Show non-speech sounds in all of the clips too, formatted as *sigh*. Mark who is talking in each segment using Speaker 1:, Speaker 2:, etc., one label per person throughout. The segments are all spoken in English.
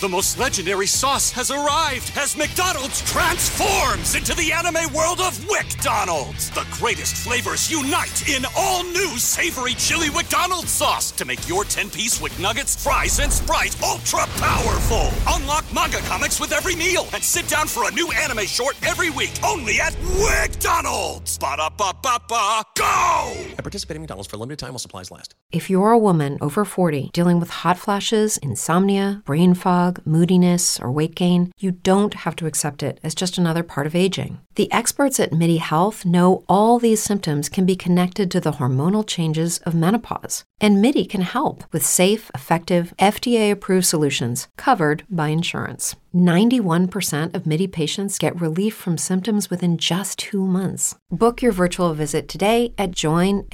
Speaker 1: The most legendary sauce has arrived as McDonald's transforms into the anime world of WickDonald's. The greatest flavors unite in all new savory chili McDonald's sauce to make your 10-piece Wick Nuggets, fries, and Sprite ultra powerful. Unlock manga comics with every meal and sit down for a new anime short every week only at WickDonald's. Ba-da-ba-ba-ba, go!
Speaker 2: At participating McDonald's for a limited time while supplies last.
Speaker 3: If you're a woman over 40 dealing with hot flashes, insomnia, brain fog, moodiness, or weight gain, you don't have to accept it as just another part of aging. The experts at MIDI Health know all these symptoms can be connected to the hormonal changes of menopause. And MIDI can help with safe, effective, FDA approved solutions covered by insurance. 91% of MIDI patients get relief from symptoms within just two months. Book your virtual visit today at joinmidi.com.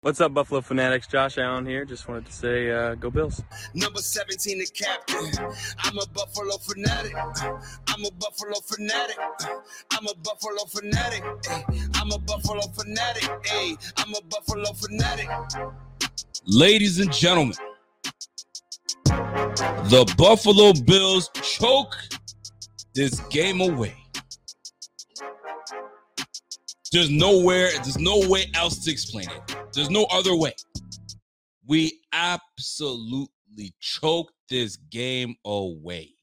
Speaker 4: What's up, Buffalo Fanatics? Josh Allen here. Just wanted to say, uh, go Bills.
Speaker 5: Number 17, the captain. I'm a Buffalo fanatic. I'm a Buffalo fanatic. I'm a Buffalo fanatic. I'm a Buffalo fanatic. I'm a Buffalo fanatic.
Speaker 6: Ladies and gentlemen, the Buffalo Bills choke this game away. There's nowhere, there's no way else to explain it. There's no other way. We absolutely choked this game away.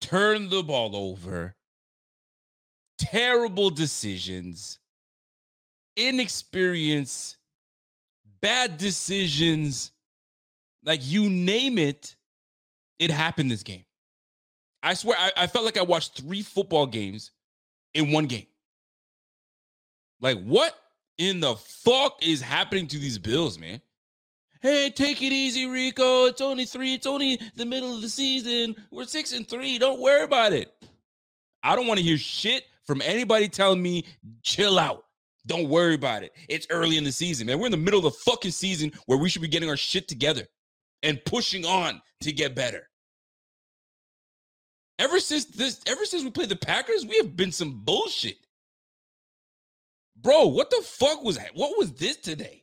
Speaker 6: Turn the ball over. Terrible decisions. Inexperience. Bad decisions. Like you name it, it happened this game. I swear, I, I felt like I watched three football games in one game. Like, what in the fuck is happening to these Bills, man? Hey, take it easy, Rico. It's only three. It's only the middle of the season. We're six and three. Don't worry about it. I don't want to hear shit from anybody telling me, chill out. Don't worry about it. It's early in the season, man. We're in the middle of the fucking season where we should be getting our shit together and pushing on to get better. Ever since this, ever since we played the Packers, we have been some bullshit. Bro, what the fuck was that? What was this today?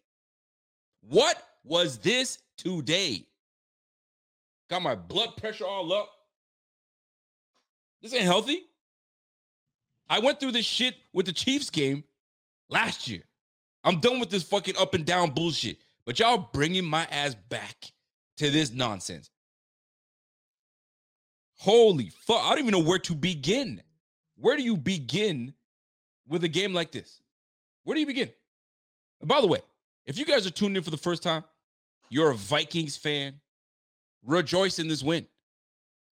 Speaker 6: What was this today? Got my blood pressure all up. This ain't healthy. I went through this shit with the Chiefs game last year. I'm done with this fucking up and down bullshit. But y'all bringing my ass back to this nonsense. Holy fuck. I don't even know where to begin. Where do you begin with a game like this? Where do you begin? And by the way, if you guys are tuned in for the first time, you're a Vikings fan, rejoice in this win.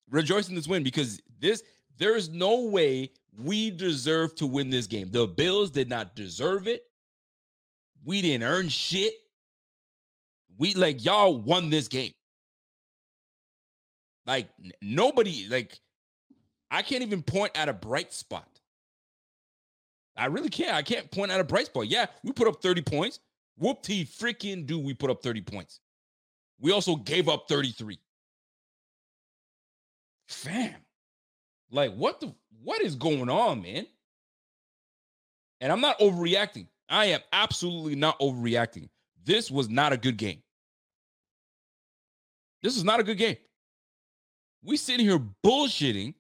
Speaker 6: Rejoice in this win because this there is no way we deserve to win this game. The Bills did not deserve it. We didn't earn shit. We like y'all won this game. Like nobody, like I can't even point at a bright spot. I really can't. I can't point at a bright spot. Yeah, we put up 30 points. Whoop t freaking do we put up 30 points. We also gave up 33. Fam. Like what the what is going on, man? And I'm not overreacting. I am absolutely not overreacting. This was not a good game. This is not a good game. We sitting here bullshitting.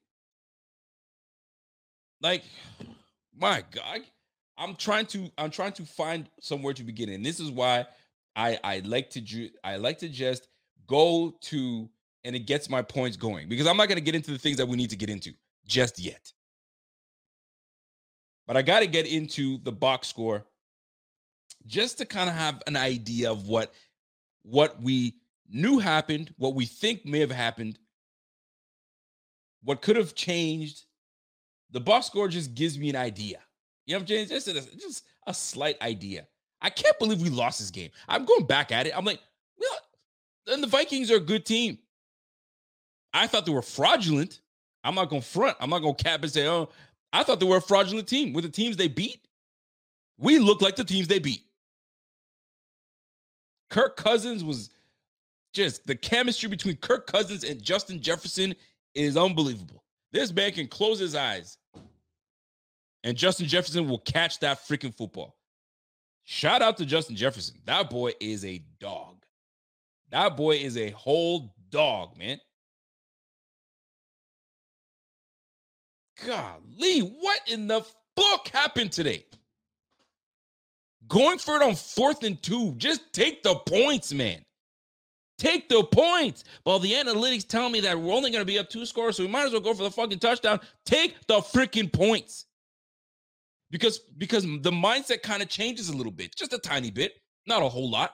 Speaker 6: Like, *sighs* my God, I'm trying to I'm trying to find somewhere to begin, and this is why I I like to ju- I like to just go to and it gets my points going because I'm not going to get into the things that we need to get into just yet. But I got to get into the box score just to kind of have an idea of what what we knew happened, what we think may have happened, what could have changed. The box score just gives me an idea. You know what I'm saying? Just a, just a slight idea. I can't believe we lost this game. I'm going back at it. I'm like, well, and the Vikings are a good team. I thought they were fraudulent. I'm not to front. I'm not to cap and say, oh, I thought they were a fraudulent team. With the teams they beat, we look like the teams they beat. Kirk Cousins was just the chemistry between Kirk Cousins and Justin Jefferson is unbelievable. This man can close his eyes and Justin Jefferson will catch that freaking football. Shout out to Justin Jefferson. That boy is a dog. That boy is a whole dog, man. Golly, what in the fuck happened today? Going for it on fourth and two. Just take the points, man. Take the points. Well, the analytics tell me that we're only going to be up two scores, so we might as well go for the fucking touchdown. Take the freaking points. Because because the mindset kind of changes a little bit, just a tiny bit, not a whole lot.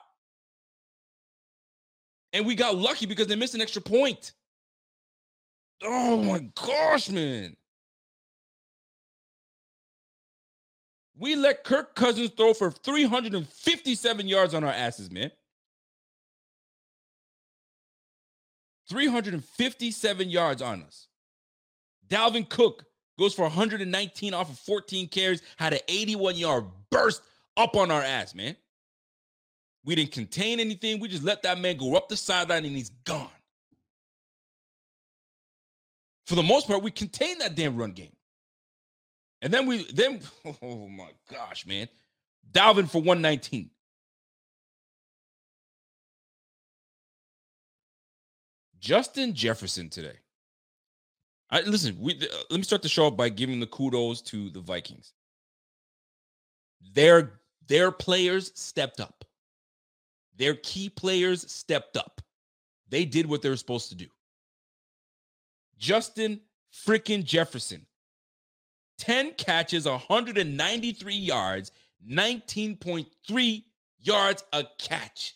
Speaker 6: And we got lucky because they missed an extra point. Oh my gosh, man. We let Kirk Cousins throw for 357 yards on our asses, man. 357 yards on us. Dalvin Cook goes for 119 off of 14 carries, had an 81 yard burst up on our ass, man. We didn't contain anything. We just let that man go up the sideline and he's gone. For the most part, we contained that damn run game. And then we then *laughs* oh my gosh, man. Dalvin for 119. Justin Jefferson today. I listen, we uh, let me start the show by giving the kudos to the Vikings. Their their players stepped up. Their key players stepped up. They did what they were supposed to do. Justin freaking Jefferson 10 catches, 193 yards, 19.3 yards a catch,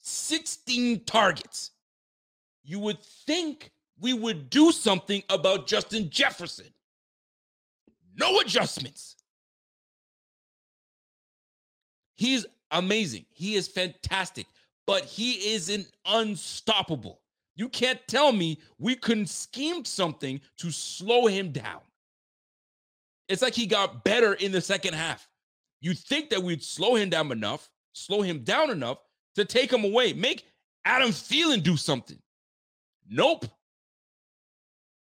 Speaker 6: 16 targets. You would think we would do something about Justin Jefferson. No adjustments. He's amazing. He is fantastic, but he isn't unstoppable. You can't tell me we couldn't scheme something to slow him down. It's like he got better in the second half. You think that we'd slow him down enough, slow him down enough to take him away, make Adam Thielen do something. Nope.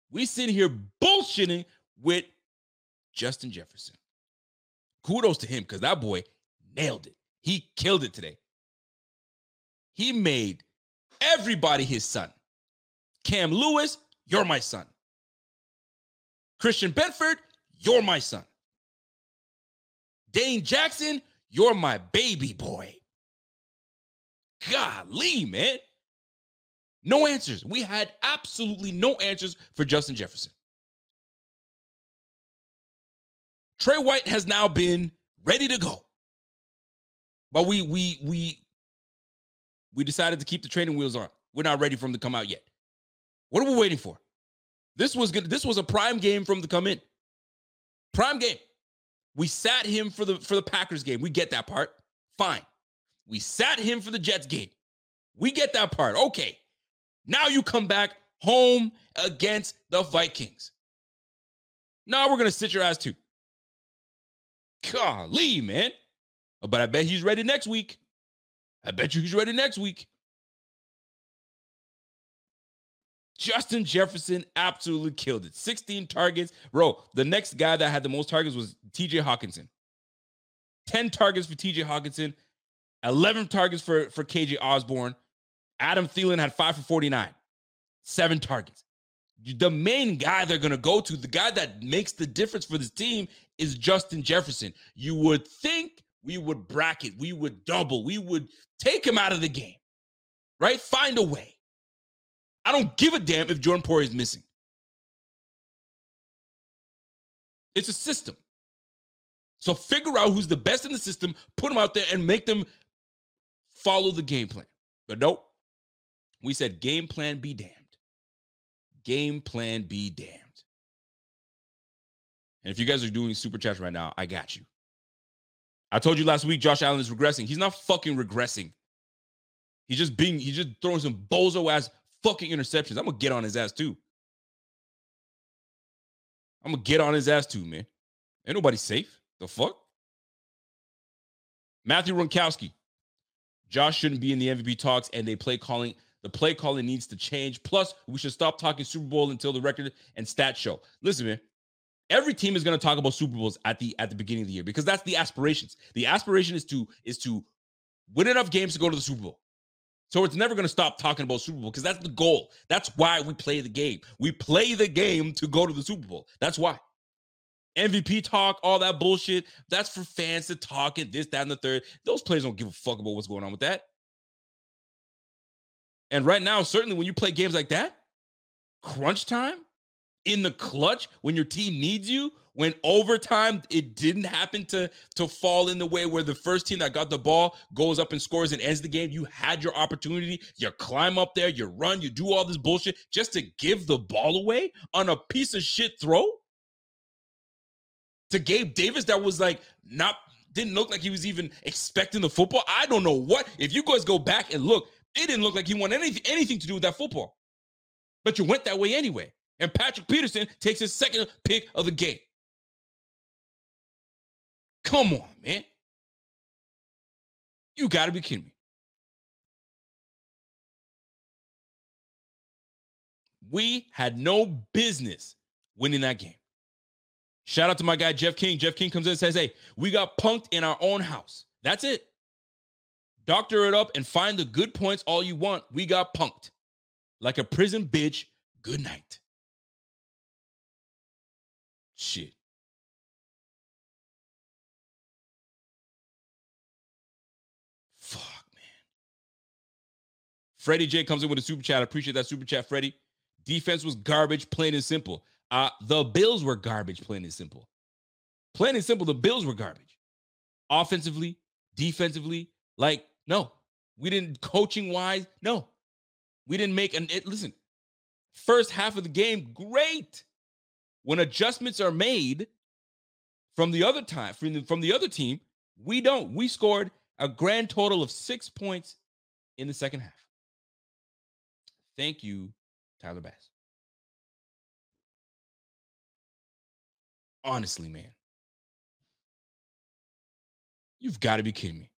Speaker 6: We sit here bullshitting with Justin Jefferson. Kudos to him because that boy nailed it. He killed it today. He made everybody his son. Cam Lewis, you're my son. Christian Benford, you're my son. Dane Jackson, you're my baby boy. Golly, man. No answers. We had absolutely no answers for Justin Jefferson. Tre White has now been ready to go. But we we we we decided to keep the training wheels on. We're not ready for him to come out yet. What are we waiting for? This was good. This was a prime game from to come in. Prime game. We sat him for the for the Packers game. We get that part. Fine. We sat him for the Jets game. We get that part. Okay. Now you come back home against the Vikings. Now we're gonna sit your ass too. Golly, man. But I bet he's ready next week. I bet you he's ready next week. Justin Jefferson absolutely killed it. 16 targets. Bro, the next guy that had the most targets was TJ Hockenson. 10 targets for TJ Hockenson, 11 targets for, for KJ Osborn. Adam Thielen had five for 49, seven targets. The main guy they're going to go to, the guy that makes the difference for this team is Justin Jefferson. You would think we would bracket, we would double, we would take him out of the game, right? Find a way. I don't give a damn if Jordan Poyer is missing. It's a system. So figure out who's the best in the system, put them out there, and make them follow the game plan. But nope. We said game plan be damned. Game plan be damned. And if you guys are doing super chats right now, I got you. I told you last week Josh Allen is regressing. He's not fucking regressing. He's just being, he's just throwing some bozo ass fucking interceptions. I'm gonna get on his ass too. I'm gonna get on his ass too, man. Ain't nobody safe. The fuck? Matthew Ronkowski. Josh shouldn't be in the MVP talks, and they play calling. The play calling needs to change. Plus, we should stop talking Super Bowl until the record and stat show. Listen, man. Every team is going to talk about Super Bowls at the at the beginning of the year because that's the aspirations. The aspiration is to is to win enough games to go to the Super Bowl. So it's never going to stop talking about Super Bowl because that's the goal. That's why we play the game. We play the game to go to the Super Bowl. That's why. MVP talk, all that bullshit. That's for fans to talk and this, that, and the third. Those players don't give a fuck about what's going on with that. And right now, certainly when you play games like that, crunch time, in the clutch, when your team needs you, when overtime it didn't happen to to fall in the way where the first team that got the ball goes up and scores and ends the game you had your opportunity you climb up there you run you do all this bullshit just to give the ball away on a piece of shit throw to Gabe Davis that was like not didn't look like he was even expecting the football. I don't know what. If you guys go back and look, it didn't look like he wanted anything anything to do with that football. But you went that way anyway. And Patrick Peterson takes his second pick of the game. Come on, man. You got to be kidding me. We had no business winning that game. Shout out to my guy, Jeff King. Jeff King comes in and says, Hey, we got punked in our own house. That's it. Doctor it up and find the good points all you want. We got punked. Like a prison bitch. Good night. Shit. Fuck, man. Freddie J comes in with a super chat. I appreciate that super chat, Freddie. Defense was garbage, plain and simple. Uh, the Bills were garbage, plain and simple. Plain and simple, the Bills were garbage. Offensively, defensively, like, no. We didn't coaching wise, no. We didn't make an it, listen. First half of the game, great. When adjustments are made from the other time, from the, from the other team, we don't. We scored a grand total of six points in the second half. Thank you, Tyler Bass. Honestly, man. You've got to be kidding me.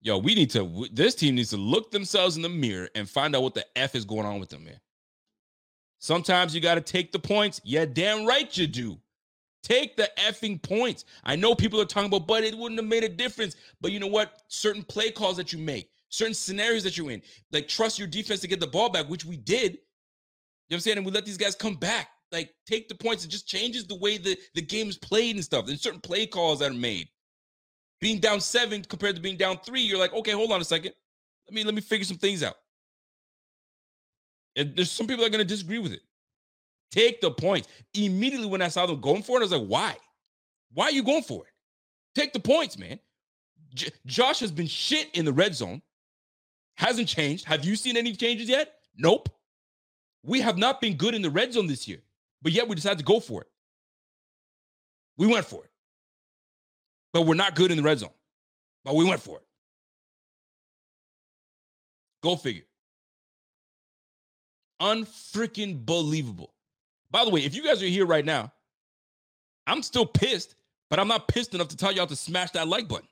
Speaker 6: Yo, we need to, this team needs to look themselves in the mirror and find out what the F is going on with them, man. Sometimes you got to take the points. Yeah, damn right you do. Take the effing points. I know people are talking about, but it wouldn't have made a difference. But you know what? Certain play calls that you make, certain scenarios that you're in, like trust your defense to get the ball back, which we did. You know what I'm saying? And we let these guys come back. Like take the points. It just changes the way the, the game is played and stuff. There's certain play calls that are made. Being down seven compared to being down three, you're like, okay, hold on a second. Let me let me figure some things out. And there's some people that are going to disagree with it. Take the points. Immediately when I saw them going for it, I was like, why? Why are you going for it? Take the points, man. J- Josh has been shit in the red zone. Hasn't changed. Have you seen any changes yet? Nope. We have not been good in the red zone this year, but yet we decided to go for it. We went for it. But we're not good in the red zone. But we went for it. Go figure. Unfreaking believable. By the way, if you guys are here right now, I'm still pissed, but I'm not pissed enough to tell y'all to smash that like button.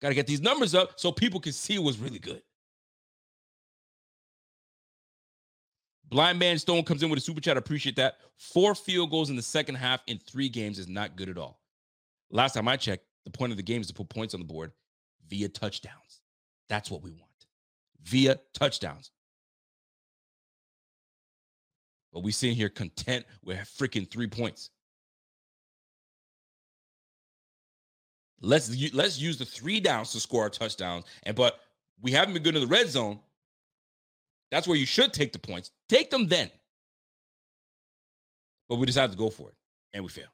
Speaker 6: Got to get these numbers up so people can see what's really good. Blind Man Stone comes in with a super chat. I appreciate that. Four field goals in the second half in three games is not good at all. Last time I checked, the point of the game is to put points on the board via touchdowns. That's what we want. Via touchdowns. But we sitting here content with freaking three points. Let's let's use the three downs to score our touchdowns. And but we haven't been good in the red zone. That's where you should take the points. Take them then. But we decided to go for it, and we fail.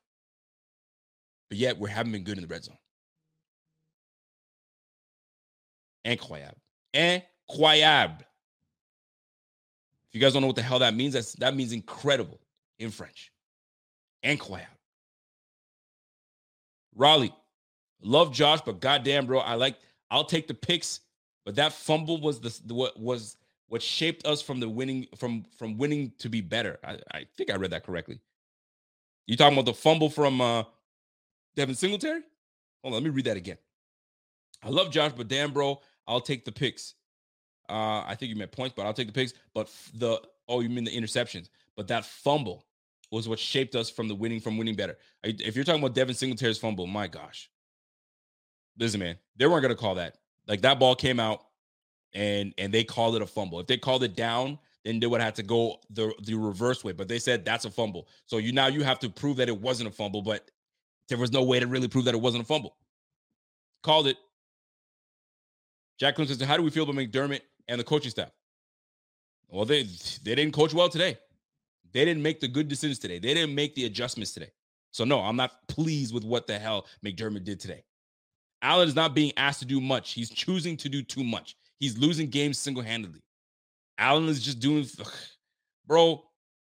Speaker 6: But yet we haven't been good in the red zone. Incroyable. Incroyable. If you guys don't know what the hell that means, that's, that means incredible in French. Incroyable. Raleigh, love Josh, but goddamn, bro, I like. I'll take the picks, but that fumble was the, what was what shaped us from the winning from from winning to be better. I, I think I read that correctly. You talking about the fumble from uh Devin Singletary? Hold on, let me read that again. I love Josh, but damn, bro, I'll take the picks. Uh, I think you meant points, but I'll take the picks. But the oh, you mean the interceptions, but that fumble was what shaped us from the winning from winning better. If you're talking about Devin Singletary's fumble, my gosh, listen, man, they weren't gonna call that. Like that ball came out, and and they called it a fumble. If they called it down, then they would have to go the the reverse way. But they said that's a fumble. So you now you have to prove that it wasn't a fumble, but there was no way to really prove that it wasn't a fumble. Called it. Jack says, "How do we feel about McDermott and the coaching staff?" Well, they they didn't coach well today. They didn't make the good decisions today. They didn't make the adjustments today. So no, I'm not pleased with what the hell McDermott did today. Allen is not being asked to do much. He's choosing to do too much. He's losing games single-handedly. Allen is just doing ugh, bro.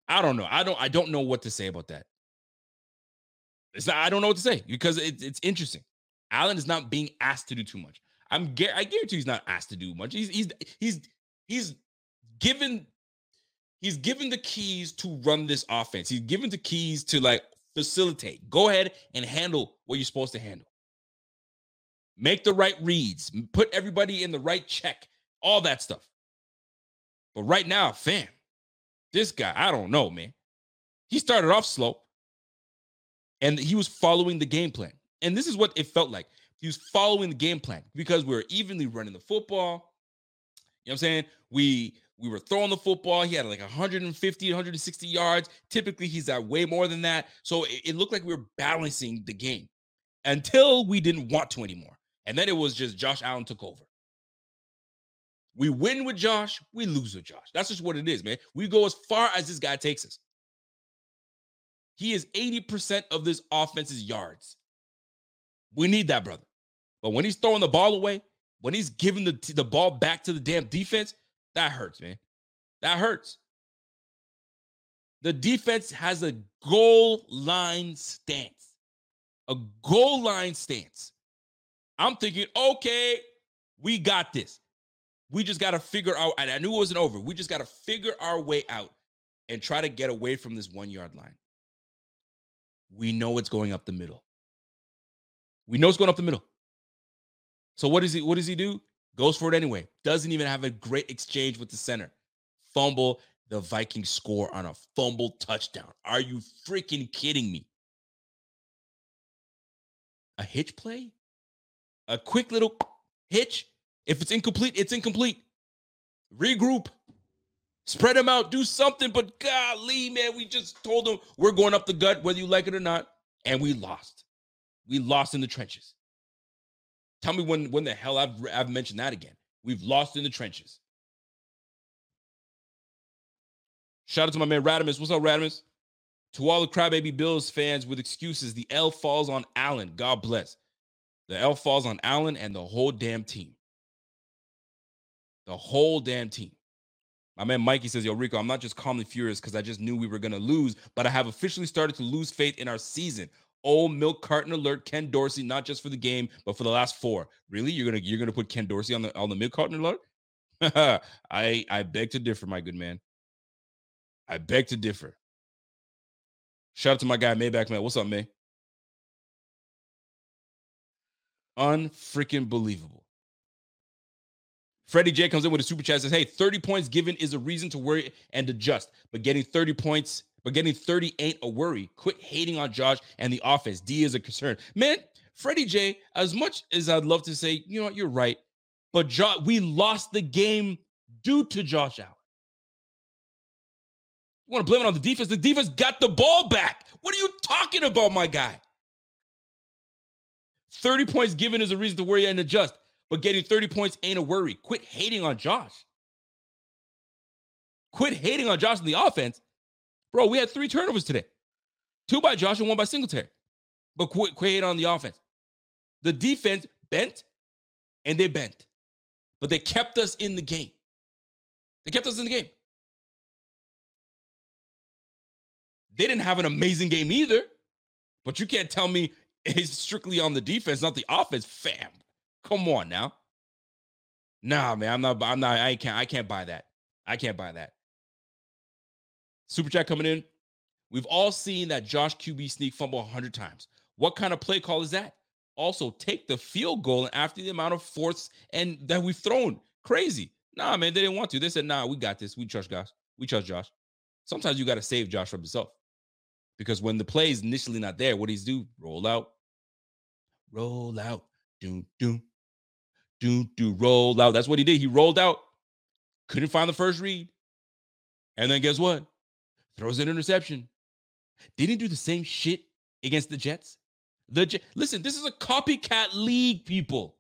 Speaker 6: I don't know. I don't I don't know what to say about that. It's not, I don't know what to say because it, it's interesting. Allen is not being asked to do too much. I'm I guarantee he's not asked to do much. He's he's he's he's given he's given the keys to run this offense. He's given the keys to like facilitate. Go ahead and handle what you're supposed to handle. Make the right reads, put everybody in the right check, all that stuff. But right now, fam, this guy, I don't know, man. He started off slow and he was following the game plan. And this is what it felt like. He was following the game plan because we were evenly running the football. You know what I'm saying? We we were throwing the football. He had like 150, 160 yards. Typically, he's at way more than that. So it, it looked like we were balancing the game until we didn't want to anymore. And then it was just Josh Allen took over. We win with Josh, we lose with Josh. That's just what it is, man. We go as far as this guy takes us. He is 80% of this offense's yards. We need that, brother. But when he's throwing the ball away, when he's giving the, the ball back to the damn defense, that hurts, man. That hurts. The defense has a goal line stance. A goal line stance. I'm thinking, okay, we got this. We just got to figure out. And I knew it wasn't over. We just got to figure our way out and try to get away from this one yard line. We know it's going up the middle. We know it's going up the middle. So what does he what does he do? Goes for it anyway. Doesn't even have a great exchange with the center. Fumble. The Vikings score on a fumble touchdown. Are you freaking kidding me? A hitch play? A quick little hitch? If it's incomplete, it's incomplete. Regroup. Spread them out. Do something. But golly, man, we just told them we're going up the gut, whether you like it or not. And we lost. We lost in the trenches. Tell me when, when the hell I've, I've mentioned that again. We've lost in the trenches. Shout out to my man Radimus. What's up, Radimus? To all the Crybaby Bills fans with excuses, the L falls on Allen. God bless. The L falls on Allen and the whole damn team. The whole damn team. My man Mikey says, Yo, Rico, I'm not just calmly furious because I just knew we were going to lose, but I have officially started to lose faith in our season. Oh, milk carton alert, Ken Dorsey, not just for the game, but for the last four. Really? You're gonna you're gonna put Ken Dorsey on the on the milk carton alert? *laughs* I I beg to differ, my good man. I beg to differ. Shout out to my guy Maybach man. What's up, May? Unfreaking believable. Freddie J comes in with a super chat says, Hey, 30 points given is a reason to worry and adjust, but getting 30 points, but getting 30 ain't a worry. Quit hating on Josh and the offense. D is a concern. Man, Freddie J, as much as I'd love to say, you know what, you're right, but jo- we lost the game due to Josh Allen. You want to blame it on the defense? The defense got the ball back. What are you talking about, my guy? 30 points given is a reason to worry and adjust but getting 30 points ain't a worry. Quit hating on Josh. Quit hating on Josh in the offense. Bro, we had three turnovers today. Two by Josh and one by Singletary. But quit, quit hating on the offense. The defense bent and they bent. But they kept us in the game. They kept us in the game. They didn't have an amazing game either. But you can't tell me it's strictly on the defense, not the offense, fam. Come on now. Nah, man, I'm not. I'm not. I can't. I can't buy that. I can't buy that. Super chat coming in. We've all seen that Josh QB sneak fumble 100 times. What kind of play call is that? Also, take the field goal after the amount of fourths and that we've thrown. Crazy. Nah, man, they didn't want to. They said, nah, we got this. We trust guys. We trust Josh. Sometimes you got to save Josh from himself. Because when the play is initially not there, what he's do? Roll out. Roll out. Do do do do roll out. That's what he did. He rolled out. Couldn't find the first read. And then guess what? Throws an interception. Didn't he do the same shit against the Jets? The Jet- listen, this is a copycat league, people.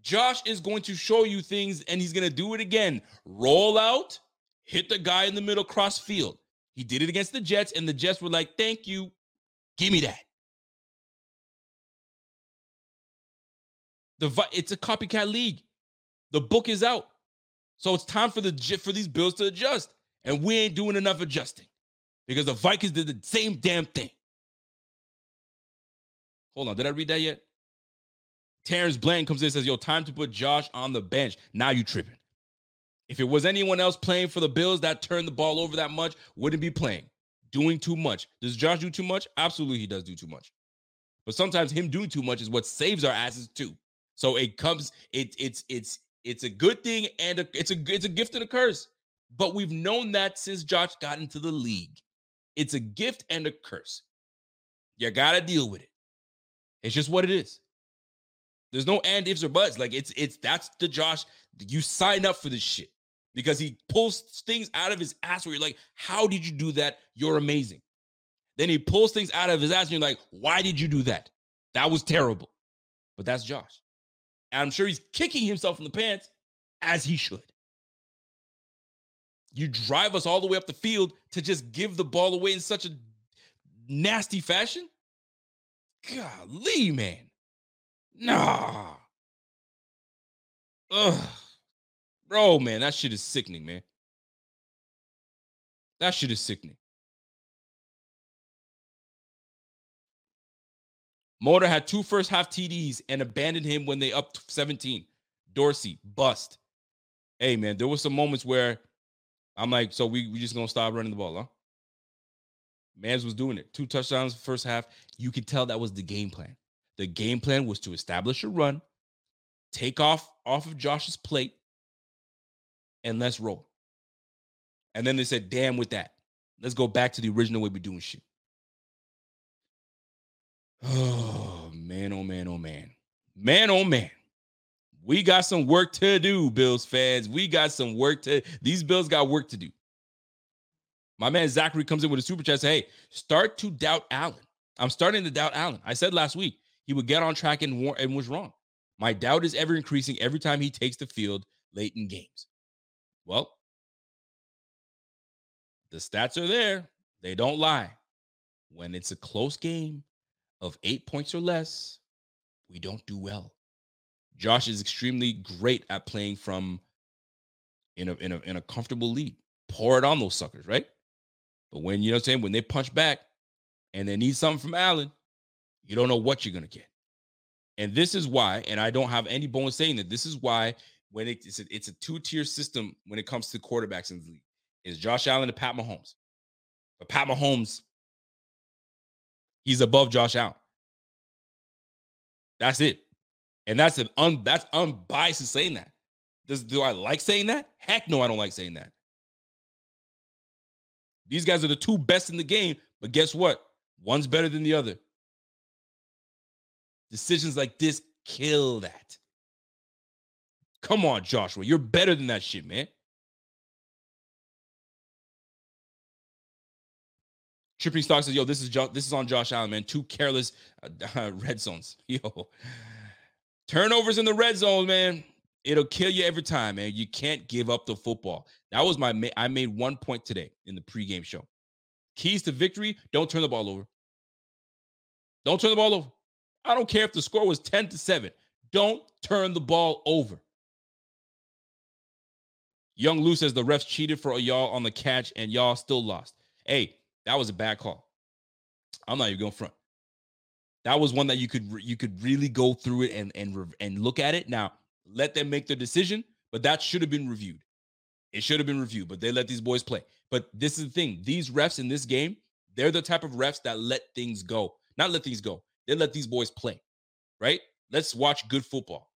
Speaker 6: Josh is going to show you things and he's going to do it again. Roll out, hit the guy in the middle, cross field. He did it against the Jets, and the Jets were like, thank you. Give me that. The it's a copycat league. The book is out. So it's time for the for these bills to adjust. And we ain't doing enough adjusting because the Vikings did the same damn thing. Hold on, did I read that yet? Terrence Bland comes in and says, Yo, time to put Josh on the bench. Now you tripping. If it was anyone else playing for the Bills that turned the ball over that much, wouldn't be playing. Doing too much. Does Josh do too much? Absolutely, he does do too much. But sometimes him doing too much is what saves our asses too. So it comes, it, it's it's it's a good thing and a, it's a it's a gift and a curse. But we've known that since Josh got into the league. It's a gift and a curse. You gotta deal with it. It's just what it is. There's no and ifs or buts. Like it's it's that's the Josh. You sign up for this shit because he pulls things out of his ass where you're like, how did you do that? You're amazing. Then he pulls things out of his ass and you're like, why did you do that? That was terrible. But that's Josh. I'm sure he's kicking himself in the pants as he should. You drive us all the way up the field to just give the ball away in such a nasty fashion? Golly, man. Nah. Ugh. Bro, man, that shit is sickening, man. That shit is sickening. Motor had two first half TDs and abandoned him when they up 17. Dorsey, bust. Hey, man, there was some moments where I'm like, so we, we just gonna stop running the ball, huh? Mans was doing it. Two touchdowns first half. You could tell that was the game plan. The game plan was to establish a run, take off off of Josh's plate, and let's roll. And then they said, damn with that. Let's go back to the original way we're doing shit. Oh man, oh man, oh man. Man, oh man. We got some work to do, Bills fans. We got some work to these Bills got work to do. My man Zachary comes in with a super chat. Hey, start to doubt Allen. I'm starting to doubt Allen. I said last week he would get on track and, war- and was wrong. My doubt is ever increasing every time he takes the field late in games. Well, the stats are there. They don't lie. When it's a close game of eight points or less, we don't do well. Josh is extremely great at playing from in a in a in a comfortable lead. Pour it on those suckers, right? But when you know what I'm saying, when they punch back and they need something from Allen, you don't know what you're gonna get. And this is why, and I don't have any bone saying that this is why when it, it's a, it's a two-tier system when it comes to quarterbacks in the league is Josh Allen and Pat Mahomes. But Pat Mahomes, he's above Josh Allen. That's it. And that's an un that's unbiased in saying that. Does do I like saying that? Heck no, I don't like saying that. These guys are the two best in the game, but guess what? One's better than the other. Decisions like this kill that. Come on, Joshua. You're better than that shit, man. Tripping Stock says, "Yo, this is jo- this is on Josh Allen, man. Two careless uh, *laughs* red zones, *laughs* yo. Turnovers in the red zone, man. It'll kill you every time, man. You can't give up the football. That was my. Ma- I made one point today in the pregame show. Keys to victory: Don't turn the ball over. Don't turn the ball over. I don't care if the score was ten to seven. Don't turn the ball over. Young Lou says the refs cheated for y'all on the catch and y'all still lost. Hey, that was a bad call. I'm not even going front. That was one that you could you could really go through it and and and look at it. Now, let them make their decision, but that should have been reviewed. It should have been reviewed, but they let these boys play. But this is the thing: these refs in this game, they're the type of refs that let things go. Not let things go. They let these boys play. Right? Let's watch good football.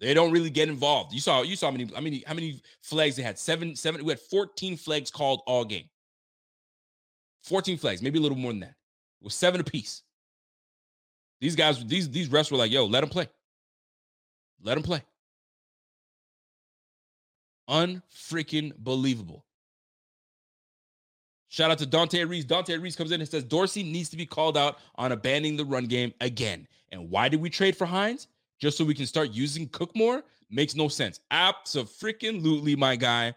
Speaker 6: They don't really get involved. You saw you saw how many how many how many flags they had? Seven, seven. We had 14 flags called all game. 14 flags, maybe a little more than that. It was seven apiece. These guys, these these refs were like, yo, let them play. Let them play. Unfreaking believable. Shout out to Dante Reese. Dante Reese comes in and says Dorsey needs to be called out on abandoning the run game again. And why did we trade for Hines? Just so we can start using Cook more? Makes no sense. Absolutely, my guy.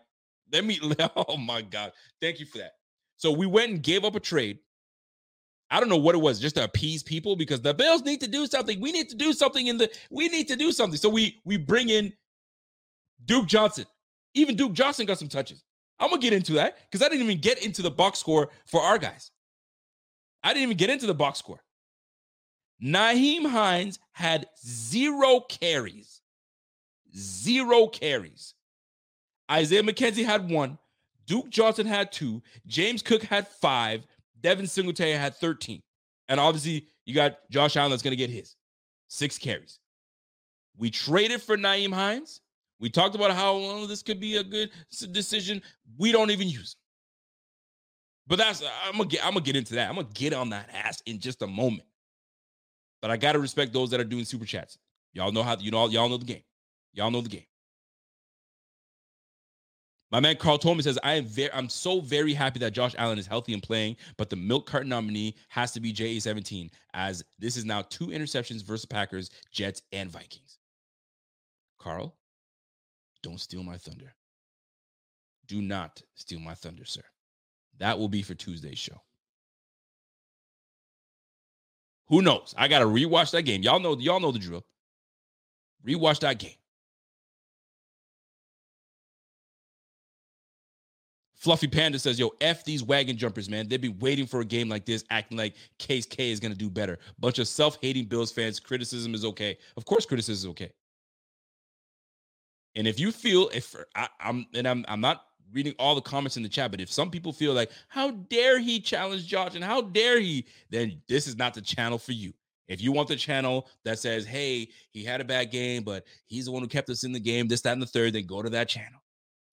Speaker 6: Let me. *laughs* Oh my God. Thank you for that. So we went and gave up a trade. I don't know what it was, just to appease people because the Bills need to do something. We need to do something in the. We need to do something. So we we bring in Duke Johnson. Even Duke Johnson got some touches. I'm gonna get into that because I didn't even get into the box score for our guys. I didn't even get into the box score. Nyheim Hines had zero carries. Zero carries. Isaiah McKenzie had one. Duke Johnson had two. James Cook had five. Devin Singletary had 13. And obviously, you got Josh Allen that's going to get his six carries. We traded for Nyheim Hines. We talked about how well, this could be a good decision. We don't even use him. But that's uh, I'm gonna get I'm gonna get into that. I'm gonna get on that ass in just a moment. But I gotta respect those that are doing super chats. Y'all know how you know y'all know the game. Y'all know the game. My man Carl Tolman says, I am very I'm so very happy that Josh Allen is healthy and playing, but the milk carton nominee has to be JA17, as this is now two interceptions versus Packers, Jets, and Vikings. Carl, don't steal my thunder. Do not steal my thunder, sir. That will be for Tuesday's show. Who knows? I gotta rewatch that game. Y'all know, y'all know the drill. Rewatch that game. Fluffy Panda says, yo, F these wagon jumpers, man. They've been waiting for a game like this, acting like Case K is going to do better. Bunch of self hating Bills fans. Criticism is okay. Of course, criticism is okay. And if you feel if I, am and I'm I'm not reading all the comments in the chat, but if some people feel like how dare he challenge Josh and how dare he, then this is not the channel for you. If you want the channel that says, hey, he had a bad game, but he's the one who kept us in the game, this, that, and the third, then go to that channel.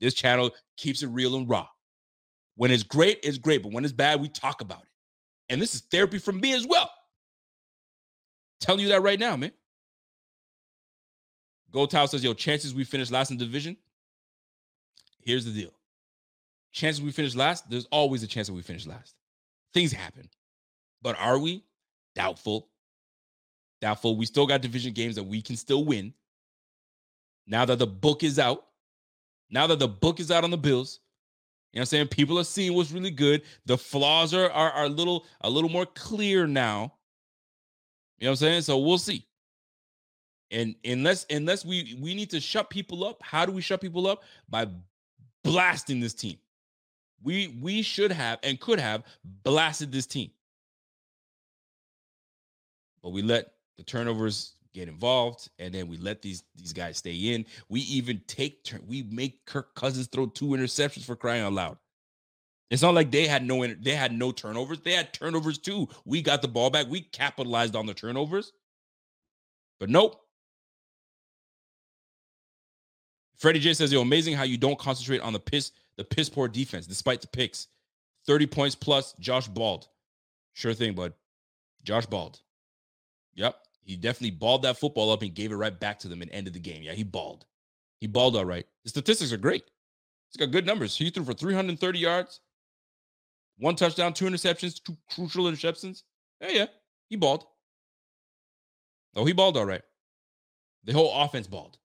Speaker 6: This channel keeps it real and raw. When it's great, it's great, but when it's bad, we talk about it. And this is therapy from me as well. telling you that right now, man. Gold Tile says, yo, chances we finish last in division. Here's the deal. Chances we finish last, there's always a chance that we finish last. Things happen. But are we? Doubtful. Doubtful. We still got division games that we can still win. Now that the book is out, now that the book is out on the Bills, you know what I'm saying? People are seeing what's really good. The flaws are, are, are a little a little more clear now. You know what I'm saying? So we'll see. And unless unless we we need to shut people up, how do we shut people up? By blasting this team. We we should have and could have blasted this team. But we let the turnovers get involved and then we let these these guys stay in. We even take turn we make Kirk Cousins throw two interceptions for crying out loud. It's not like they had no they had no turnovers. They had turnovers too. We got the ball back. We capitalized on the turnovers. But nope. Freddie J says, "Yo, amazing how you don't concentrate on the piss, the piss poor defense despite the picks. 30 points plus Josh Balled. Sure thing, bud. Josh Balled. Yep. He definitely balled that football up and gave it right back to them and ended the game. Yeah, he balled. He balled all right. The statistics are great. He's got good numbers. He threw for 330 yards, one touchdown, two interceptions, two crucial interceptions. Yeah, yeah. He balled. Oh, he balled all right. The whole offense balled.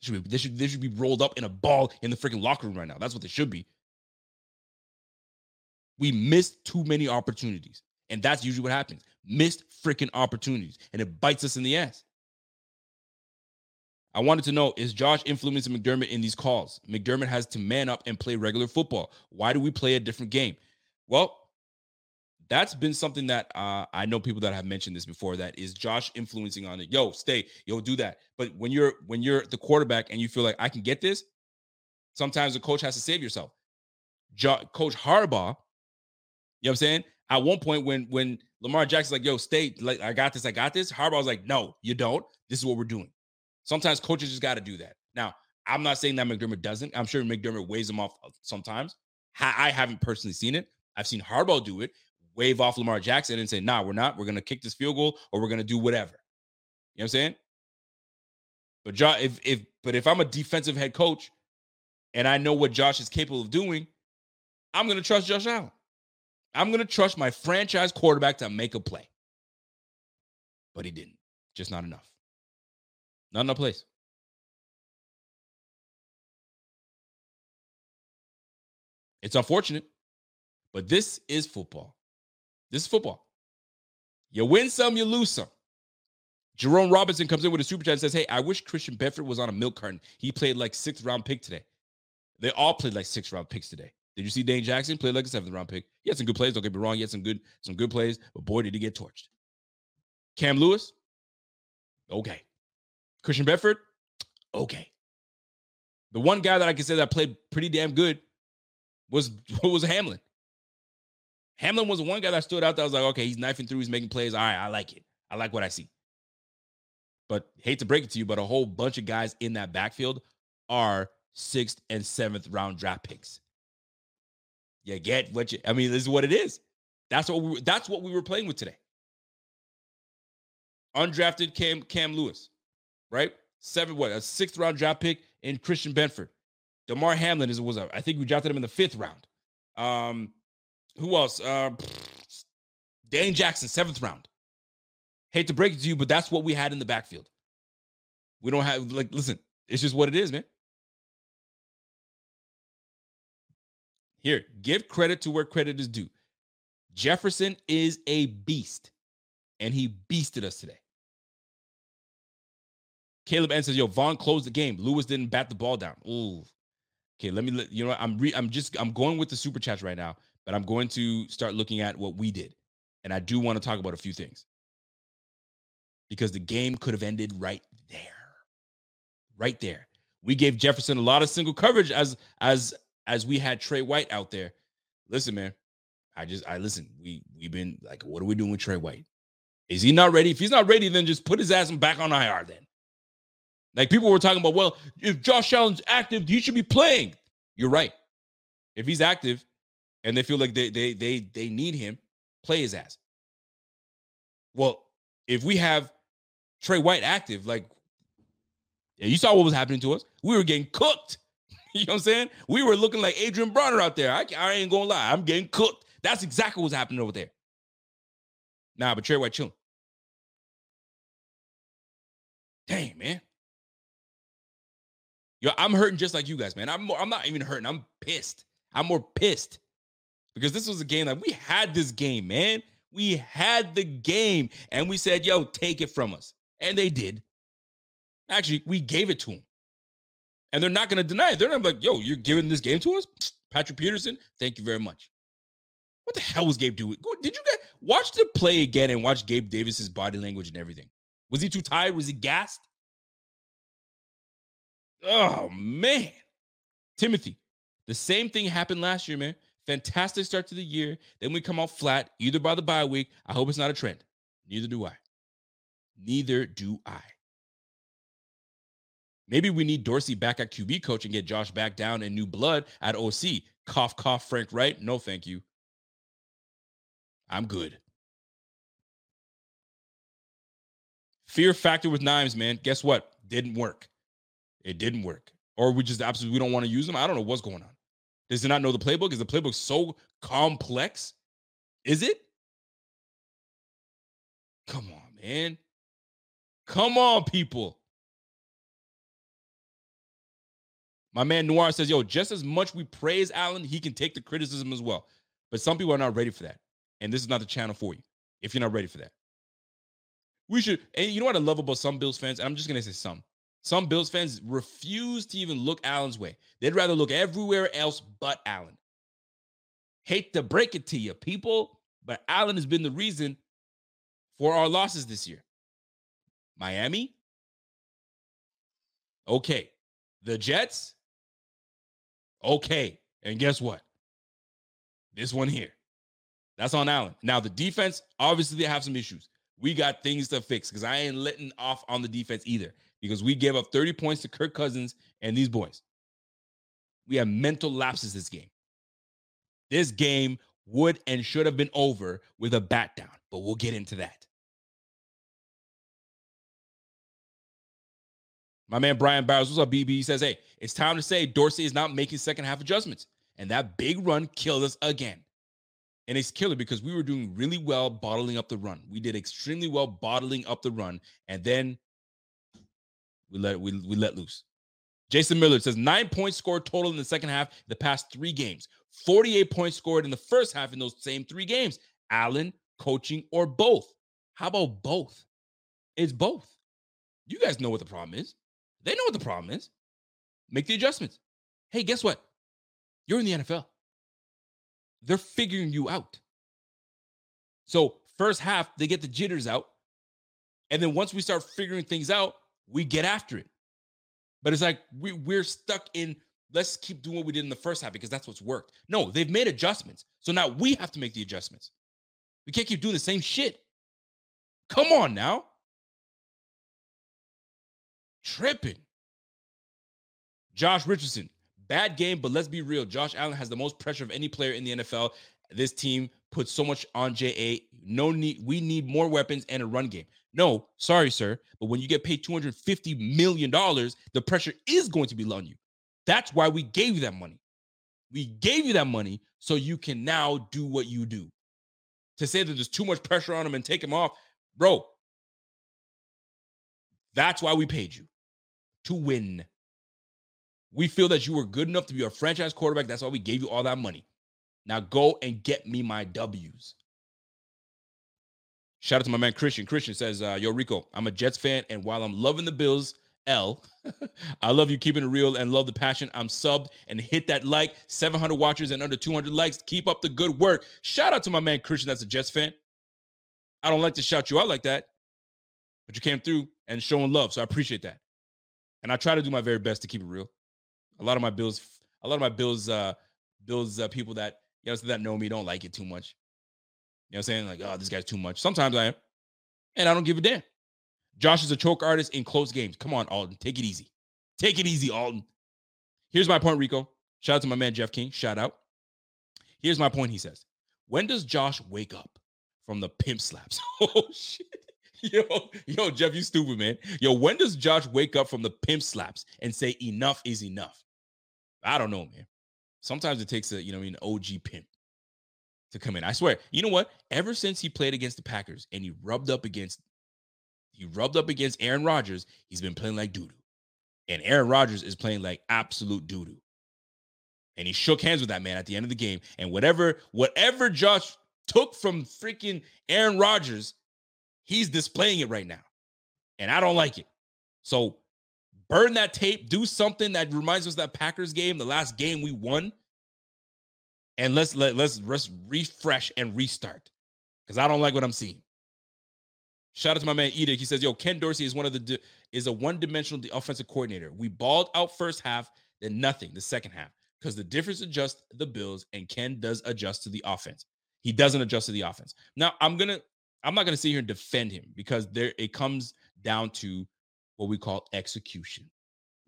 Speaker 6: They Should be, they should they should be rolled up in a ball in the freaking locker room right now. That's what they should be. We missed too many opportunities. And that's usually what happens. Missed freaking opportunities. And it bites us in the ass. I wanted to know is Josh influencing McDermott in these calls? McDermott has to man up and play regular football. Why do we play a different game? Well, that's been something that uh, I know people that have mentioned this before. That is Josh influencing on it. Yo, stay. Yo, do that. But when you're when you're the quarterback and you feel like I can get this, sometimes the coach has to save yourself. Jo- coach Harbaugh, you know what I'm saying? At one point, when when Lamar Jackson's like, "Yo, stay. Like I got this. I got this," Harbaugh was like, "No, you don't. This is what we're doing. Sometimes coaches just got to do that. Now, I'm not saying that McDermott doesn't. I'm sure McDermott weighs him off uh, sometimes. I haven't personally seen it. I've seen Harbaugh do it, wave off Lamar Jackson and say, nah, we're not. We're to kick this field goal or we're to do whatever. You know what I'm saying? But Josh, if if but if I'm a defensive head coach and I know what Josh is capable of doing, I'm to trust Josh Allen. I'm going to trust my franchise quarterback to make a play. But he didn't. Just not enough. Not enough place. It's unfortunate, but this is football. This is football. You win some, you lose some. Jerome Robinson comes in with a super chat and says, Hey, I wish Christian Benford was on a milk carton. He played like sixth round pick today. They all played like sixth round picks today. Did you see Dane Jackson play like a seventh round pick? He had some good plays. Don't get me wrong. He had some good, some good plays, but boy, did he get torched. Cam Lewis, okay. Christian Benford, okay. The one guy that I can say that played pretty damn good was *laughs* was Hamlin. Hamlin was the one guy that stood out that was like, okay, he's knifing through, he's making plays. All right, I like it. I like what I see. But hate to break it to you, but a whole bunch of guys in that backfield are sixth and seventh round draft picks. You get what you. I mean, this is what it is. That's what we. That's what we were playing with today. Undrafted Cam Cam Lewis, right? Seven what a sixth round draft pick in Christian Benford. Damar Hamlin is was a, I think we drafted him in the fifth round. Um, who else? Uh, *sniffs* Dane Jackson, seventh round. Hate to break it to you, but that's what we had in the backfield. We don't have like listen, it's just what it is, man. Here, give credit to where credit is due. Jefferson is a beast, and he beasted us today. Caleb N says, "Yo, Vaughn closed the game. Lewis didn't bat the ball down." Ooh. Okay, let me. Let, you know? I'm re, I'm just I'm going with the super chats right now, but I'm going to start looking at what we did, and I do want to talk about a few things because the game could have ended right there. Right there. We gave Jefferson a lot of single coverage as as as we had Tre White out there. Listen, man. I just I listen. We we've been like, what are we doing with Tre White? Is he not ready? If he's not ready, then just put his ass back on IR then. Like people were talking about, well, if Josh Allen's active, he should be playing. You're right. If he's active and they feel like they they they they need him, play his ass. Well, if we have Tre White active. Like, yeah, you saw what was happening to us. We were getting cooked. You know what I'm saying? We were looking like Adrien Broner out there. I, I ain't gonna lie. I'm getting cooked. That's exactly what's happening over there. Nah, but Tre White chilling. Dang, man. Yo, I'm hurting just like you guys, man. I'm more, I'm not even hurting. I'm pissed. I'm more pissed because this was a game that we had this game, man. We had the game and we said, yo, take it from us. And they did. Actually, we gave it to them. And they're not going to deny it. They're not like, yo, you're giving this game to us? Patrick Peterson, thank you very much. What the hell was Gabe doing? Did you watch the play again and watch Gabe Davis's body language and everything? Was he too tired? Was he gassed? Oh, man. Timothy, the same thing happened last year, man. Fantastic start to the year. Then we come out flat, either by the bye week. I hope it's not a trend. Neither do I. Neither do I. Maybe we need Dorsey back at QB coach and get Josh back down and new blood at OC. Cough, cough, Frank Reich. No, thank you. I'm good. Fear factor with Nimes, man. Guess what? Didn't work. It didn't work. Or we just absolutely we don't want to use them. I don't know what's going on. Does he not know the playbook? Is the playbook so complex? Is it? Come on, man. Come on, people. My man Noir says, yo, just as much we praise Allen, he can take the criticism as well. But some people are not ready for that. And this is not the channel for you if you're not ready for that. We should, and you know what I love about some Bills fans? I'm just going to say some. Some Bills fans refuse to even look Allen's way. They'd rather look everywhere else but Allen. Hate to break it to you, people, but Allen has been the reason for our losses this year. Miami? Okay. The Jets? Okay. And guess what? This one here. That's on Allen. Now, the defense, obviously, they have some issues. We got things to fix because I ain't letting off on the defense either. because we gave up 30 points to Kirk Cousins and these boys. We have mental lapses this game. This game would and should have been over with a bat down, but we'll get into that. My man Brian Bowers, what's up, BB? He says, hey, it's time to say Dorsey is not making second half adjustments. And that big run killed us again. And it's killer because we were doing really well bottling up the run. We did extremely well bottling up the run. And then we let we, we let loose. Jason Miller says nine points scored total in the second half the past three games. 48 points scored in the first half in those same three games. Allen, coaching, or both. How about both? It's both. You guys know what the problem is. They know what the problem is. Make the adjustments. Hey, guess what? You're in the NFL. They're figuring you out. So, first half, they get the jitters out. And then once we start figuring things out, we get after it. But it's like we, we're stuck in let's keep doing what we did in the first half because that's what's worked. No, they've made adjustments. So now we have to make the adjustments. We can't keep doing the same shit. Come on now. Tripping. Josh Richardson, bad game, but let's be real. Josh Allen has the most pressure of any player in the NFL. This team puts so much on JA. No need. We need more weapons and a run game. No, sorry, sir. But when you get paid $250 million, the pressure is going to be on you. That's why we gave you that money. We gave you that money so you can now do what you do. To say that there's too much pressure on him and take him off, bro, that's why we paid you to win. We feel that you were good enough to be a franchise quarterback. That's why we gave you all that money. Now go and get me my W's. Shout out to my man Christian. Christian says, uh, Yo, Rico, I'm a Jets fan, and while I'm loving the Bills, L, *laughs* I love you keeping it real and love the passion. I'm subbed and hit that like 700 watchers and under 200 likes. Keep up the good work. Shout out to my man Christian, that's a Jets fan. I don't like to shout you out like that, but you came through and showing love, so I appreciate that. And I try to do my very best to keep it real. A lot of my Bills, a lot of my Bills, uh, Bills uh, people that you know that know me don't like it too much. You know what I'm saying? Like, oh, this guy's too much. Sometimes I am. And I don't give a damn. Josh is a choke artist in close games. Come on, Alton. Take it easy. Take it easy, Alton. Here's my point, Rico. Shout out to my man Jeff King. Shout out. Here's my point. He says, When does Josh wake up from the pimp slaps? *laughs* oh, shit. *laughs* Yo, yo, Jeff, you stupid, man. Yo, when does Josh wake up from the pimp slaps and say enough is enough? I don't know, man. Sometimes it takes a, you know, an OG pimp to come in. I swear. You know what? Ever since he played against the Packers and he rubbed up against he rubbed up against Aaron Rodgers, he's been playing like doo-doo. And Aaron Rodgers is playing like absolute doo-doo. And he shook hands with that man at the end of the game. And whatever, whatever Josh took from freaking Aaron Rodgers, he's displaying it right now. And I don't like it. So burn that tape, do something that reminds us that Packers game, the last game we won and let's let let's let's refresh and restart because I don't like what I'm seeing. Shout out to my man Edic. He says, "Yo, Ken Dorsey is one of the is a one-dimensional offensive coordinator. We balled out first half, then nothing the second half because the difference adjusts the Bills, and Ken does adjust to the offense. He doesn't adjust to the offense. Now, I'm gonna I'm not gonna sit here and defend him because there it comes down to what we call execution.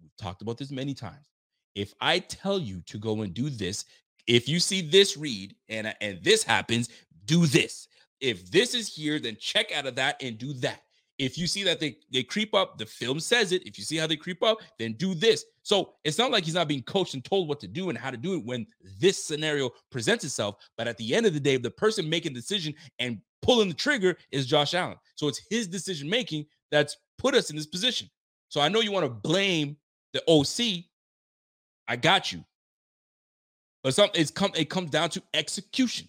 Speaker 6: We've talked about this many times. If I tell you to go and do this, if you see this read and and this happens, do this. If this is here, then check out of that and do that. If you see that they they creep up, the film says it. If you see how they creep up, then do this. So it's not like he's not being coached and told what to do and how to do it when this scenario presents itself. But at the end of the day, the person making the decision and pulling the trigger is Josh Allen. So it's his decision making that's put us in this position. So I know you want to blame the OC. I got you. But some it's come it comes down to execution.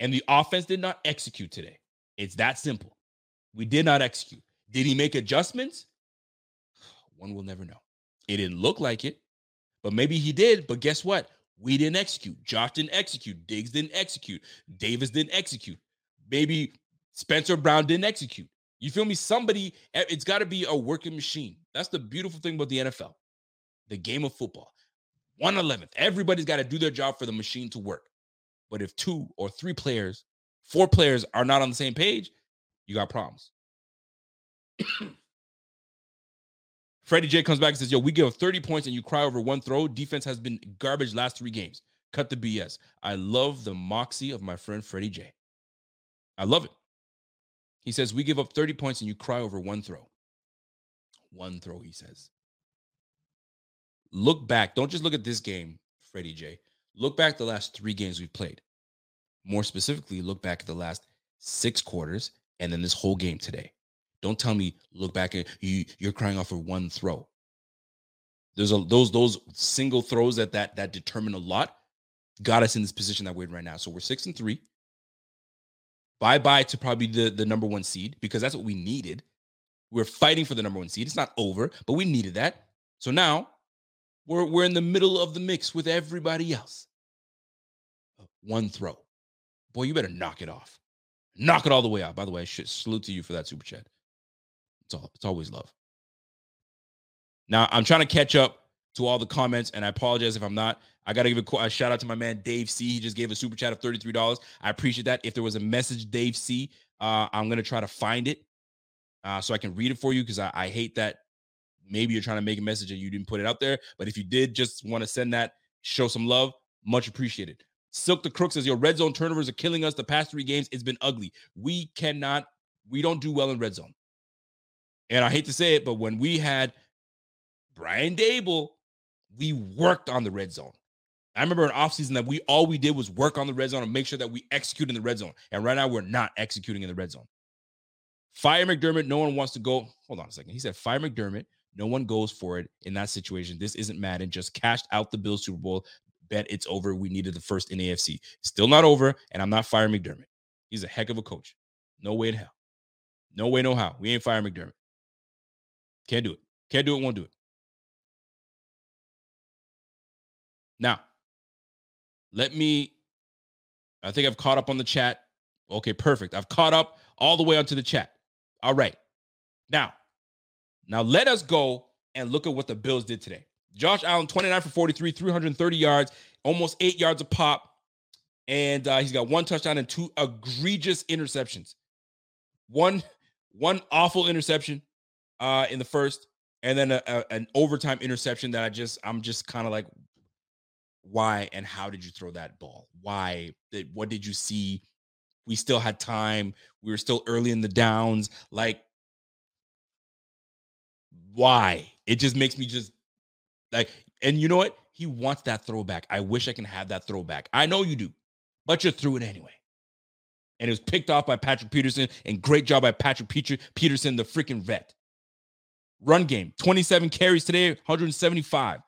Speaker 6: And the offense did not execute today. It's that simple. We did not execute. Did he make adjustments? *sighs* One will never know. It didn't look like it, but maybe he did. But guess what? We didn't execute. Josh didn't execute. Diggs didn't execute. Davis didn't execute. Maybe Spencer Brown didn't execute. You feel me? Somebody, eh, it's got to be a working machine. That's the beautiful thing about the NFL, the game of football. 111th. Everybody's got to do their job for the machine to work. But if two or three players, four players are not on the same page, you got problems. *coughs* Freddie J comes back and says, Yo, we give 30 points and you cry over one throw. Defense has been garbage last three games. Cut the BS. I love the moxie of my friend Freddie J. I love it. He says, We give up 30 points and you cry over one throw. One throw, he says. Look back. Don't just look at this game, Freddie J. Look back the last three games we've played. More specifically, look back at the last six quarters and then this whole game today. Don't tell me look back at you. You're crying off for one throw. There's a those those single throws that that that determine a lot got us in this position that we're in right now. So we're six and three. Bye bye to probably the the number one seed because that's what we needed. We're fighting for the number one seed. It's not over, but we needed that. So now we're we're in the middle of the mix with everybody else. Oh, one throw. Boy, you better knock it off. Knock it all the way out. By the way, shit, salute to you for that super chat. It's all it's always love. Now I'm trying to catch up to all the comments, and I apologize if I'm not. I got to give a, a, shout out to my man Dave C. He just gave a super chat of thirty three dollars. I appreciate that. If there was a message, Dave C, uh, I'm gonna try to find it uh, so I can read it for you because I, I hate that maybe you're trying to make a message and you didn't put it out there. But if you did just want to send that, show some love, much appreciated. Silk the Crook says your red zone turnovers are killing us. The past three games, it's been ugly. We cannot, we don't do well in red zone. And I hate to say it, but when we had Brian Daboll, we worked on the red zone. I remember in offseason that we all we did was work on the red zone and make sure that we execute in the red zone. And right now we're not executing in the red zone. Fire McDermott, no one wants to go. Hold on a second. He said, Fire McDermott, no one goes for it in that situation. This isn't Madden. Just cashed out the Bills Super Bowl. Bet it's over. We needed the first in AFC. Still not over, and I'm not firing McDermott. He's a heck of a coach. No way in hell. No way, no how. We ain't firing McDermott. Can't do it. Can't do it, won't do it. Now, let me. I think I've caught up on the chat. Okay, perfect. I've caught up all the way onto the chat. All right. Now, now let us go and look at what the Bills did today. Josh Allen, 29 for 43, 330 yards, almost eight yards a pop. And uh, he's got one touchdown and two egregious interceptions. One, one awful interception uh, in the first, and then a, a, an overtime interception that I just, I'm just kind of like, why and how did you throw that ball? Why? What did you see? We still had time. We were still early in the downs. Like, why? It just makes me just like, and you know what? He wants that throwback. I wish I can have that throwback. I know you do, but you threw it anyway. And it was picked off by Patrick Peterson, and great job by Patrick Peterson, the freaking vet. Run game 27 carries today, 175.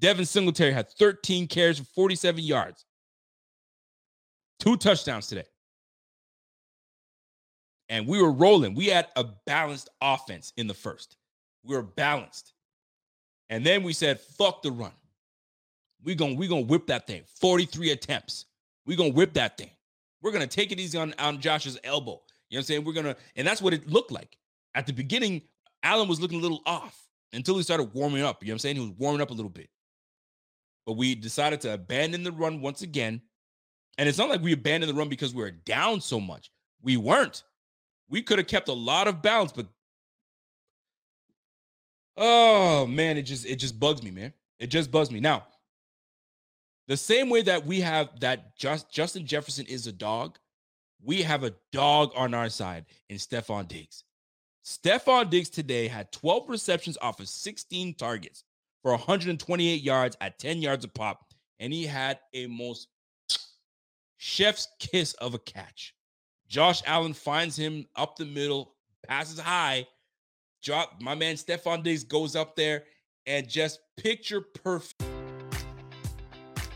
Speaker 6: Devin Singletary had 13 carries for 47 yards. Two touchdowns today. And we were rolling. We had a balanced offense in the first. We were balanced. And then we said, fuck the run. We're going we gonna whip that thing. 43 attempts. We're going to whip that thing. We're going to take it easy on, on Josh's elbow. You know what I'm saying? We're going to, and that's what it looked like. At the beginning, Allen was looking a little off until he started warming up. You know what I'm saying? He was warming up a little bit. But we decided to abandon the run once again. And it's not like we abandoned the run because we were down so much. We weren't. We could have kept a lot of balance, but oh man, it just it just bugs me, man. It just bugs me. Now, the same way that we have that just Justin Jefferson is a dog, we have a dog on our side in Stefon Diggs. Stefon Diggs today had 12 receptions off of 16 targets for 128 yards at 10 yards a pop, and he had a most chef's kiss of a catch. Josh Allen finds him up the middle, passes high. Drop my man Stefon Diggs goes up there and just picture perfect.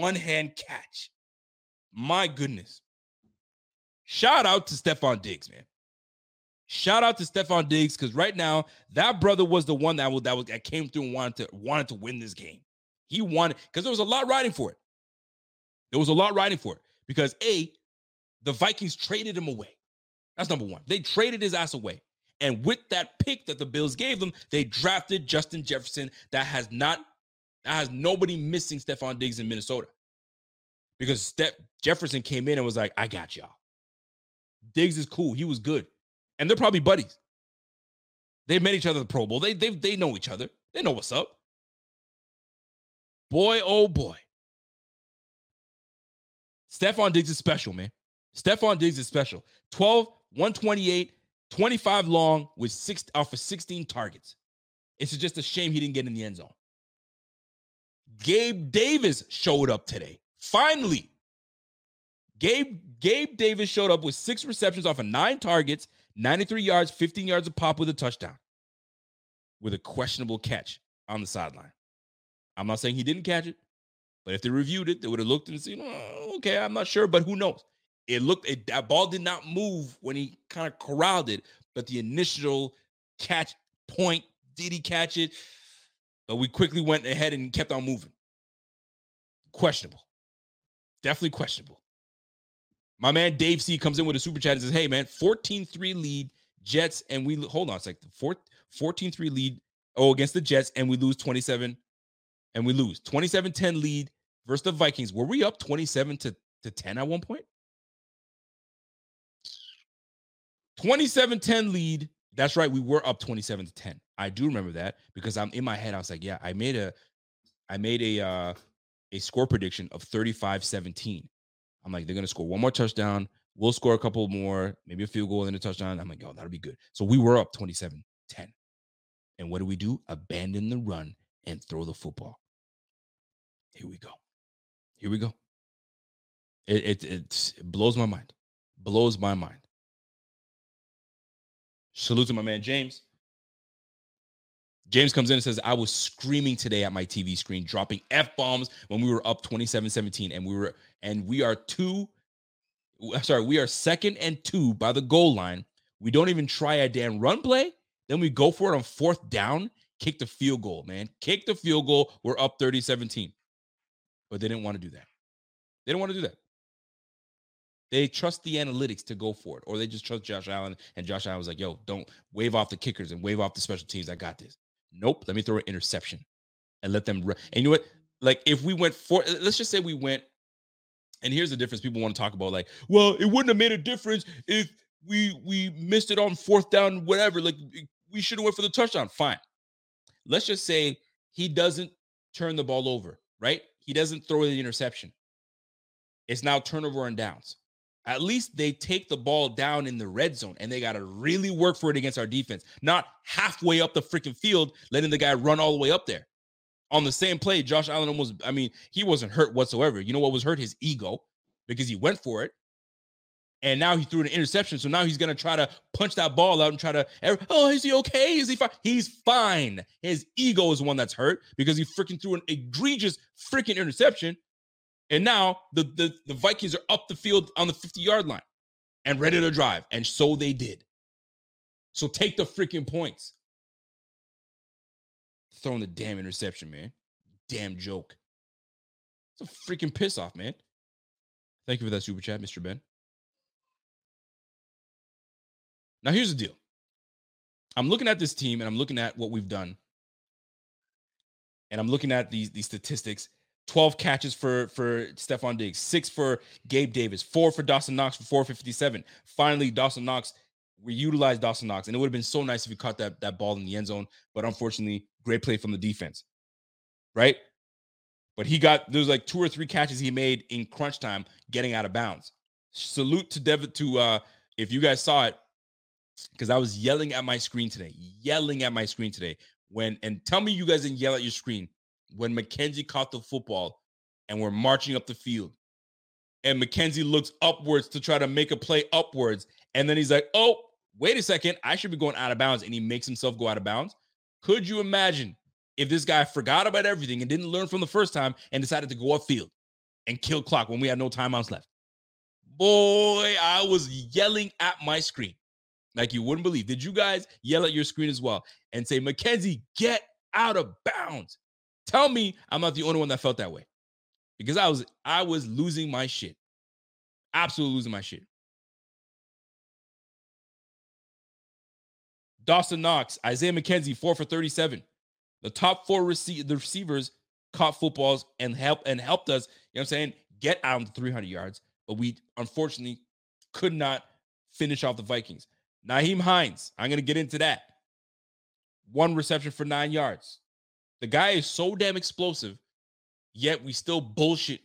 Speaker 6: One hand catch. My goodness. Shout out to Stefon Diggs, man. Shout out to Stefon Diggs because right now that brother was the one that was that was that came through and wanted to wanted to win this game. He wanted because there was a lot riding for it. There was a lot riding for it because a the Vikings traded him away. That's number one. They traded his ass away, and with that pick that the Bills gave them, they drafted Justin Jefferson. That has not has nobody missing Stefon Diggs in Minnesota because Steph Jefferson came in and was like, "I got y'all." Diggs is cool. He was good and they're probably buddies. They've met each other at the Pro Bowl. They they they know each other. They know what's up. Boy, oh boy. Stefon Diggs is special, man. Stefon Diggs is special. 12, 128, 25 long with six off for 16 targets. It's just a shame he didn't get in the end zone. Gabe Davis showed up today. Finally. Gabe Gabe Davis showed up with six receptions off of nine targets 93 yards, 15 yards of pop with a touchdown with a questionable catch on the sideline. I'm not saying he didn't catch it, but if they reviewed it, they would have looked and seen, oh, okay, I'm not sure, but who knows? It looked, it, that ball did not move when he kind of corralled it, but the initial catch point, did he catch it? But we quickly went ahead and kept on moving. Questionable. Definitely questionable. My man Dave C comes in with a super chat and says, Hey, man, 14 3 lead Jets, and we hold on a second. 14 3 lead oh, against the Jets, and we lose 27 and we lose 27 10 lead versus the Vikings. Were we up 27 to, to 10 at one point? 27 10 lead. That's right. We were up 27 to 10. I do remember that because I'm in my head. I was like, yeah, I made a I made a uh a score prediction of 35 17. I'm like, they're gonna score one more touchdown. We'll score a couple more, maybe a field goal and a touchdown. I'm like, oh, that'll be good. So we were up 27 10. And what do we do? Abandon the run and throw the football. Here we go. Here we go. It, it, it blows my mind. Blows my mind. Salute to my man James. James comes in and says, I was screaming today at my TV screen, dropping F bombs when we were up 27 17. And we were, and we are two, sorry, we are second and two by the goal line. We don't even try a damn run play. Then we go for it on fourth down, kick the field goal, man. Kick the field goal. We're up 30 17. But they didn't want to do that. They didn't want to do that. They trust the analytics to go for it, or they just trust Josh Allen. And Josh Allen was like, yo, don't wave off the kickers and wave off the special teams. I got this. Nope. Let me throw an interception and let them. And you know what? Like if we went for, let's just say we went, and here's the difference. People want to talk about like, well, it wouldn't have made a difference if we we missed it on fourth down, whatever. Like we should have went for the touchdown. Fine. Let's just say he doesn't turn the ball over, right? He doesn't throw the interception. It's now turnover and downs at least they take the ball down in the red zone and they got to really work for it against our defense, not halfway up the freaking field, letting the guy run all the way up there. On the same play, Josh Allen almost, I mean, he wasn't hurt whatsoever. You know what was hurt? His ego because he went for it. And now he threw an interception. So now he's going to try to punch that ball out and try to, oh, is he okay? Is he fine? He's fine. His ego is one that's hurt because he freaking threw an egregious freaking interception and now the, the, the Vikings are up the field on the 50 yard line and ready to drive. And so they did. So take the freaking points. Throwing the damn interception, man. Damn joke. It's a freaking piss off, man. Thank you for that super chat, Mr. Ben. Now, here's the deal I'm looking at this team and I'm looking at what we've done. And I'm looking at these, these statistics 12 catches for for Stefon Diggs, six for Gabe Davis, four for Dawson Knox for 457. Finally, Dawson Knox, we utilized Dawson Knox, and it would have been so nice if he caught that, that ball in the end zone. But unfortunately, great play from the defense. Right? But he got there was like two or three catches he made in crunch time getting out of bounds. Salute to Dev to uh if you guys saw it, because I was yelling at my screen today, yelling at my screen today. When and tell me you guys didn't yell at your screen when McKenzie caught the football and we're marching up the field. And McKenzie looks upwards to try to make a play upwards. And then he's like, oh, wait a second, I should be going out of bounds. And he makes himself go out of bounds. Could you imagine if this guy forgot about everything and didn't learn from the first time and decided to go upfield and kill clock when we had no timeouts left? Boy, I was yelling at my screen like you wouldn't believe. Did you guys yell at your screen as well and say, McKenzie, get out of bounds? Tell me I'm not the only one that felt that way. Because I was I was losing my shit. Absolutely losing my shit. Dawson Knox, Isaiah McKenzie, four for 37. The top four rece- the receivers caught footballs and helped and helped us, you know what I'm saying, get out to 300 yards. But we unfortunately could not finish off the Vikings. Nyheim Hines, I'm going to get into that. One reception for nine yards. The guy is so damn explosive, yet we still bullshit.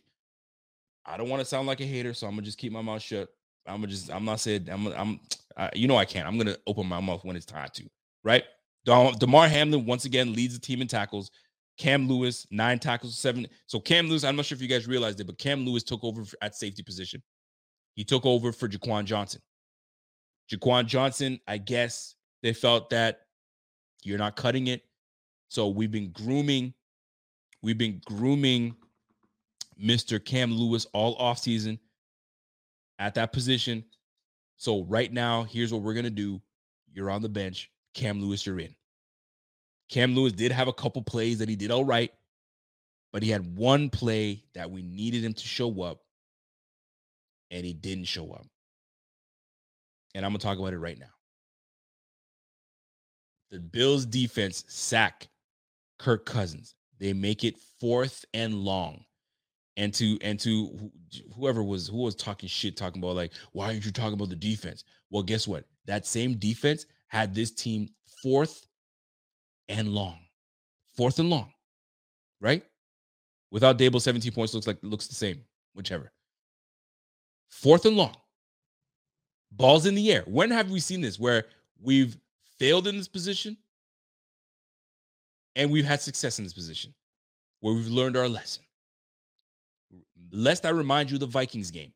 Speaker 6: I don't want to sound like a hater, so I'm gonna just keep my mouth shut. I'm gonna just, I'm not saying, I'm, I'm, uh, you know, I can't. I'm gonna open my mouth when it's time to, right? Damar Hamlin once again leads the team in tackles. Cam Lewis, nine tackles, seven. So Cam Lewis, I'm not sure if you guys realized it, but Cam Lewis took over at safety position. He took over for Jaquan Johnson. Jaquan Johnson, I guess they felt that you're not cutting it. So we've been grooming, we've been grooming Mr. Cam Lewis all off season at that position. So right now, here's what we're gonna do. You're on the bench. Cam Lewis, you're in. Cam Lewis did have a couple plays that he did all right, but he had one play that we needed him to show up, and he didn't show up. And I'm gonna talk about it right now. The Bills defense sack Kirk Cousins. They make it fourth and long. And to and to whoever was who was talking shit, talking about like, why aren't you talking about the defense? Well, guess what? That same defense had this team fourth and long, fourth and long, right? Without Daboll, 17 points looks like looks the same, whichever. Fourth and long, balls in the air. When have we seen this where we've failed in this position and we've had success in this position where we've learned our lesson. Lest I remind you the Vikings game.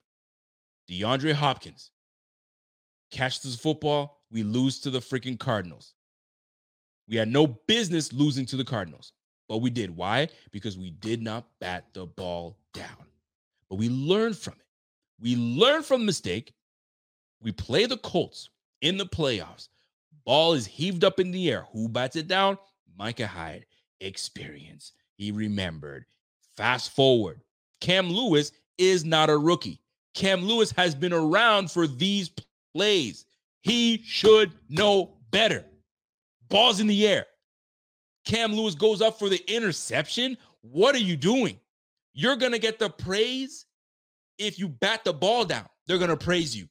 Speaker 6: DeAndre Hopkins catches the football, we lose to the freaking Cardinals. We had no business losing to the Cardinals, but we did. Why? Because we did not bat the ball down. But we learned from it. We learned from the mistake. We play the Colts in the playoffs. Ball is heaved up in the air. Who bats it down? Micah Hyde, experience. He remembered. Fast forward. Cam Lewis is not a rookie. Cam Lewis has been around for these plays. He should know better. Balls in the air. Cam Lewis goes up for the interception. What are you doing? You're going to get the praise if you bat the ball down. They're going to praise you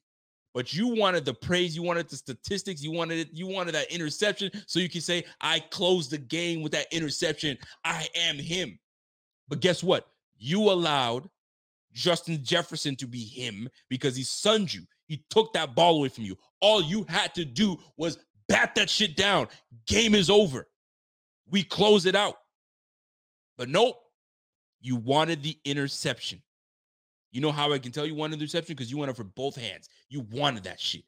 Speaker 6: but you wanted the praise, you wanted the statistics, you wanted it, you wanted that interception, so you can say, I closed the game with that interception. I am him. But guess what? You allowed Justin Jefferson to be him because he sunned you. He took that ball away from you. All you had to do was bat that shit down. Game is over. We close it out. But nope, you wanted the interception. You know how I can tell you wanted the reception? Because you went up for both hands. You wanted that shit.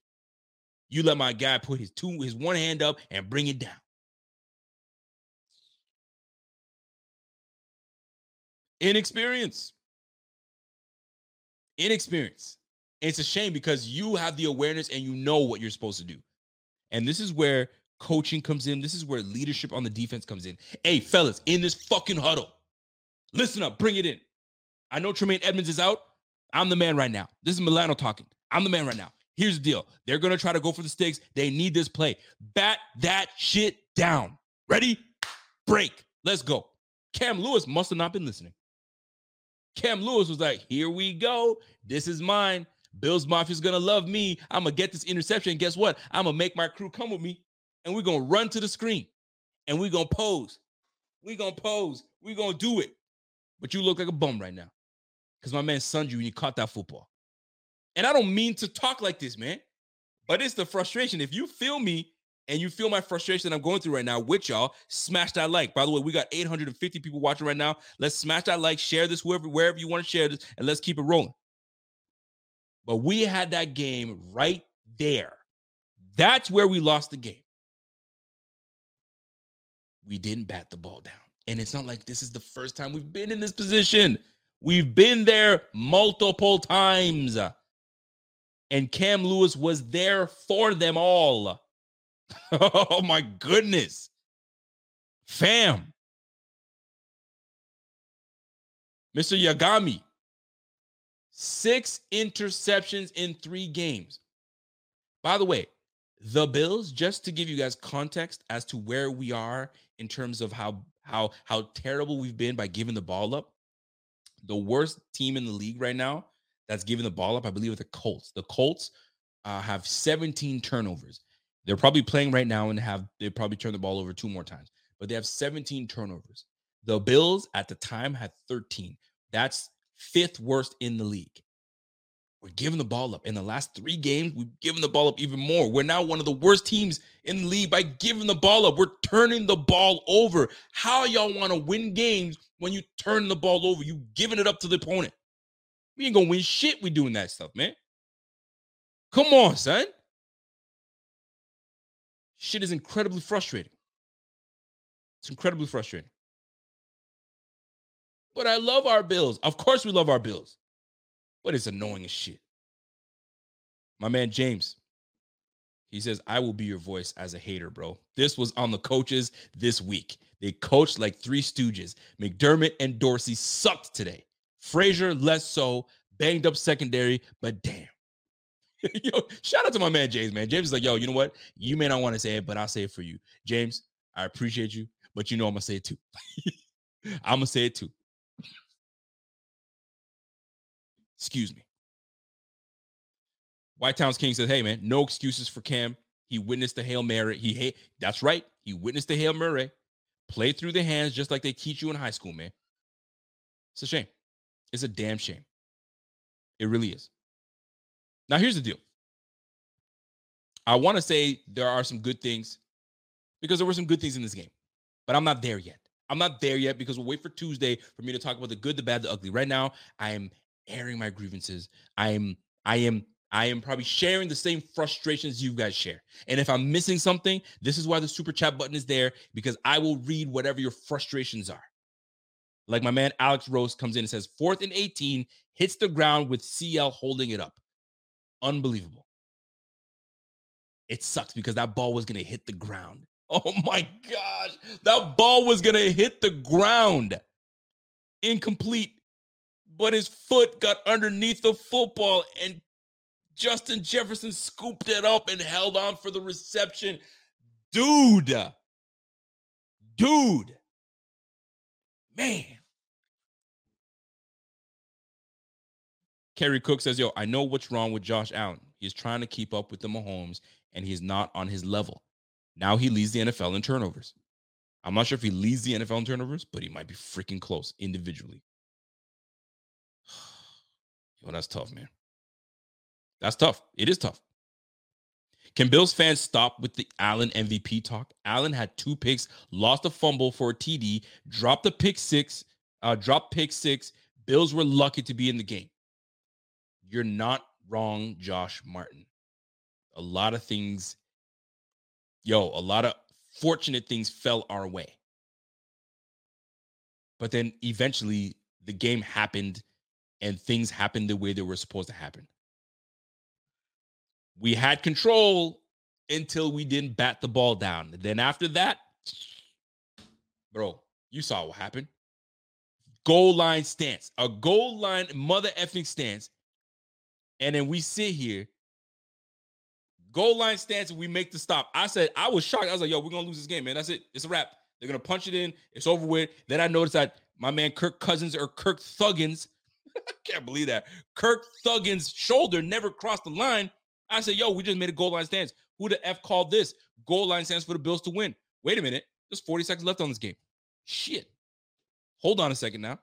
Speaker 6: You let my guy put his two, his one hand up and bring it down. Inexperience. Inexperience. And it's a shame because you have the awareness and you know what you're supposed to do. And this is where coaching comes in. This is where leadership on the defense comes in. Hey, fellas, in this fucking huddle, listen up, bring it in. I know Tremaine Edmunds is out. I'm the man right now. This is Milano talking. I'm the man right now. Here's the deal. They're going to try to go for the sticks. They need this play. Bat that shit down. Ready? Break. Let's go. Cam Lewis must have not been listening. Cam Lewis was like, here we go. This is mine. Bills Mafia's going to love me. I'm going to get this interception. Guess what? I'm going to make my crew come with me. And we're going to run to the screen. And we're going to pose. We're going to pose. We're going to do it. But you look like a bum right now because my man sunned you and you caught that football. And I don't mean to talk like this, man, but it's the frustration. If you feel me and you feel my frustration I'm going through right now with y'all, smash that like. By the way, we got 850 people watching right now. Let's smash that like, share this wherever, wherever you want to share this, and let's keep it rolling. But we had that game right there. That's where we lost the game. We didn't bat the ball down. And it's not like this is the first time we've been in this position. We've been there multiple times. And Cam Lewis was there for them all. *laughs* oh my goodness. Fam. Mr. Yagami, six interceptions in three games. By the way, the Bills, just to give you guys context as to where we are in terms of how how how terrible we've been by giving the ball up. The worst team in the league right now that's giving the ball up, I believe, are the Colts. The Colts uh, have 17 turnovers. They're probably playing right now and have they probably turned the ball over two more times, but they have 17 turnovers. The Bills at the time had 13. That's fifth worst in the league. We're giving the ball up. In the last three games, we've given the ball up even more. We're now one of the worst teams in the league by giving the ball up. We're turning the ball over. How y'all want to win games when you turn the ball over? You giving it up to the opponent. We ain't gonna win shit. We doing that stuff, man. Come on, son. Shit is incredibly frustrating. It's incredibly frustrating. But I love our Bills. Of course, we love our Bills. But it's annoying as shit. My man James, he says, I will be your voice as a hater, bro. This was on the coaches this week. They coached like three stooges. McDermott and Dorsey sucked today. Frazier, less so. Banged up secondary, but damn. *laughs* yo, shout out to my man James, man. James is like, yo, you know what? You may not want to say it, but I'll say it for you. James, I appreciate you, but you know I'm gonna say it too. *laughs* I'm gonna say it too. Excuse me. White Towns King says, "Hey man, no excuses for Cam. He witnessed the hail mary. He hate. That's right. He witnessed the hail mary. Play through the hands just like they teach you in high school, man. It's a shame. It's a damn shame. It really is. Now here's the deal. I want to say there are some good things because there were some good things in this game, but I'm not there yet. I'm not there yet because we'll wait for Tuesday for me to talk about the good, the bad, the ugly. Right now, I am airing my grievances. I am I am I am probably sharing the same frustrations you guys share. And if I'm missing something, this is why the super chat button is there because I will read whatever your frustrations are. Like my man Alex Rose comes in and says, fourth and 18, hits the ground with CL holding it up. Unbelievable. It sucks because that ball was going to hit the ground. *laughs* Oh my gosh. That ball was going to hit the ground. Incomplete but his foot got underneath the football and Justin Jefferson scooped it up and held on for the reception. Dude. Dude. Man. Kerry Cook says, Yo, I know what's wrong with Josh Allen. He's trying to keep up with the Mahomes and he's not on his level. Now he leads the NFL in turnovers. I'm not sure if he leads the NFL in turnovers, but he might be freaking close individually. *sighs* Yo, that's tough, man. That's tough. It is tough. Can Bills fans stop with the Allen MVP talk? Allen had two picks, lost a fumble for a TD, dropped the pick six, uh, dropped pick six. Bills were lucky to be in the game. You're not wrong, Josh Martin. A lot of things, yo, a lot of fortunate things fell our way. But then eventually the game happened and things happened the way they were supposed to happen. We had control until we didn't bat the ball down. Then after that, bro, you saw what happened. Goal line stance, a goal line mother effing stance. And then we sit here, goal line stance, and we make the stop. I said, I was shocked. I was like, yo, we're going to lose this game, man. That's it. It's a wrap. They're going to punch it in. It's over with. Then I noticed that my man Kirk Cousins or Kirk Thuggins *laughs* I can't believe that. Kirk Thuggins' shoulder never crossed the line. I said, yo, we just made a goal line stance. Who the F called this? Goal line stance for the Bills to win. Wait a minute. There's 40 seconds left on this game. Shit. Hold on a second now.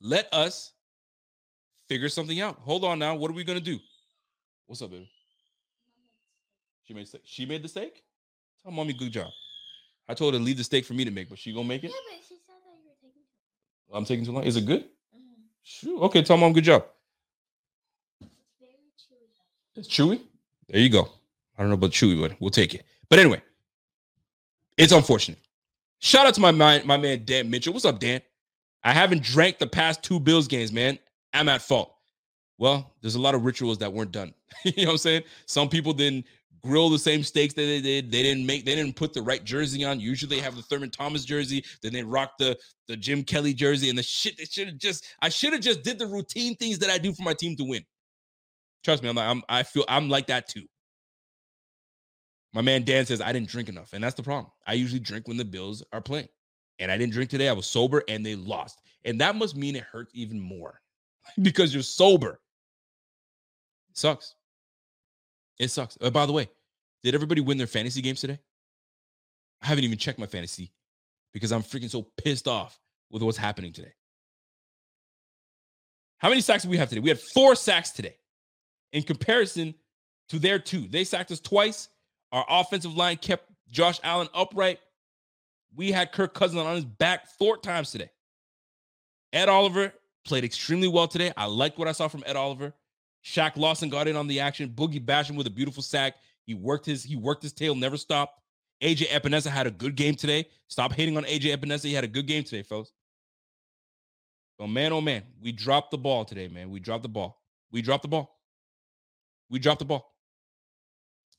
Speaker 6: Let us figure something out. Hold on now. What are we going to do? What's up, baby? She made. She made the steak. Tell mommy good job. I told her to leave the steak for me to make, but she gonna make it.
Speaker 7: Yeah, but she said that you were taking too
Speaker 6: I'm taking too long. Is it good?
Speaker 7: Mm-hmm.
Speaker 6: Sure. Okay. Tell mom good job.
Speaker 7: It's very chewy. though.
Speaker 6: It's chewy. There you go. I don't know about chewy, but we'll take it. But anyway, it's unfortunate. Shout out to my man, my man Dan Mitchell. What's up, Dan? I haven't drank the past two Bills games, man. I'm at fault. Well, there's a lot of rituals that weren't done. *laughs* you know what I'm saying? Some people didn't grill the same steaks that they did. They didn't make. They didn't put the right jersey on. Usually, they have the Thurman Thomas jersey. Then they rock the the Jim Kelly jersey and the shit. They should have just. I should have just did the routine things that I do for my team to win. Trust me, I'm. Like, I'm. I feel. I'm like that too. My man Dan says I didn't drink enough, and that's the problem. I usually drink when the Bills are playing, and I didn't drink today. I was sober, and they lost, and that must mean it hurts even more *laughs* because you're sober. It sucks. It sucks. Uh, by the way, did everybody win their fantasy games today? I haven't even checked my fantasy because I'm freaking so pissed off with what's happening today. How many sacks did we have today? We had four sacks today. In comparison to their two, they sacked us twice. Our offensive line kept Josh Allen upright. We had Kirk Cousins on his back four times today. Ed Oliver played extremely well today. I liked what I saw from Ed Oliver. Shaq Lawson got in on the action. Boogie Basham with a beautiful sack. He worked his he worked his tail, never stopped. AJ Epenesa had a good game today. Stop hating on AJ Epenesa. He had a good game today, folks. Oh man, oh man, we dropped the ball today, man. We dropped the ball. We dropped the ball. We dropped the ball.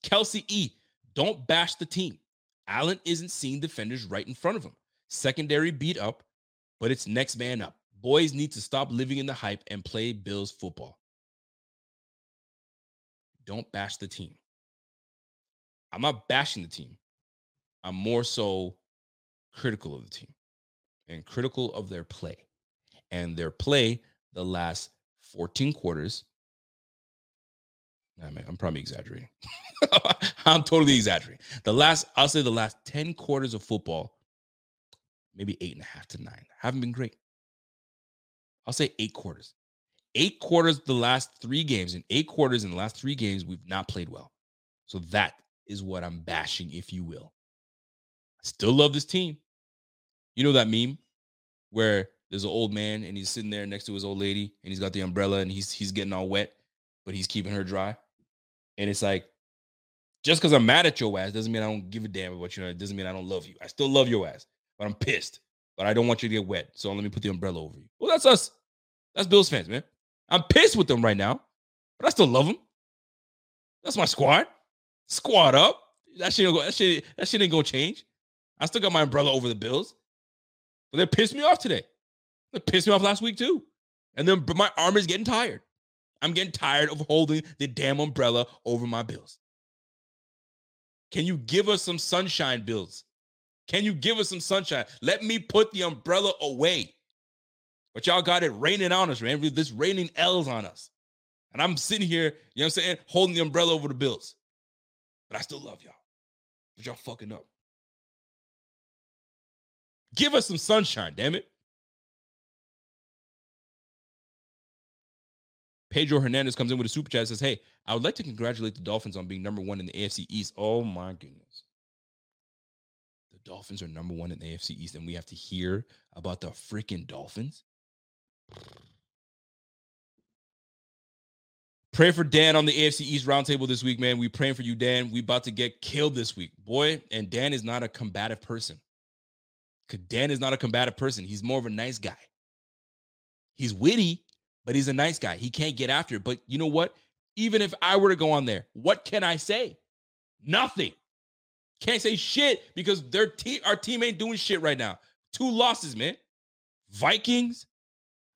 Speaker 6: Kelsey E, don't bash the team. Allen isn't seeing defenders right in front of him. Secondary beat up, but it's next man up. Boys need to stop living in the hype and play Bills football. Don't bash the team. I'm not bashing the team. I'm more so critical of the team and critical of their play. And their play the last 14 quarters. Nah, man, I'm probably exaggerating. *laughs* I'm totally exaggerating. The last, I'll say the last 10 quarters of football, maybe eight and a half to nine, haven't been great. I'll say eight quarters. Eight quarters the last three games, and eight quarters in the last three games, we've not played well. So that is what I'm bashing, if you will. I still love this team. You know that meme where there's an old man and he's sitting there next to his old lady and he's got the umbrella and he's he's getting all wet, but he's keeping her dry. And it's like, just because I'm mad at your ass doesn't mean I don't give a damn about you. It doesn't mean I don't love you. I still love your ass, but I'm pissed. But I don't want you to get wet. So let me put the umbrella over you. Well, that's us. That's Bills fans, man. I'm pissed with them right now, but I still love them. That's my squad. Squad up. That shit, go, that shit, that shit ain't gonna change. I still got my umbrella over the Bills, but they pissed me off today. They pissed me off last week too, and then my arm is getting tired. I'm getting tired of holding the damn umbrella over my Bills. Can you give us some sunshine, Bills? Can you give us some sunshine? Let me put the umbrella away. But y'all got it raining on us, man. This raining L's on us. And I'm sitting here, you know what I'm saying, holding the umbrella over the Bills. But I still love y'all. But y'all fucking up. Give us some sunshine, damn it. Pedro Hernandez comes in with a super chat says, Hey, I would like to congratulate the Dolphins on being number one in the AFC East. Oh my goodness. The Dolphins are number one in the AFC East, and we have to hear about the freaking Dolphins. Pray for Dan on the AFC East roundtable this week, man. We praying for you, Dan. We about to get killed this week, boy. And Dan is not a combative person. Dan is not a combative person. He's more of a nice guy. He's witty, but he's a nice guy. He can't get after it. But you know what? Even if I were to go on there, what can I say? Nothing. Can't say shit because their team, our team ain't doing shit right now. Two losses, man. Vikings,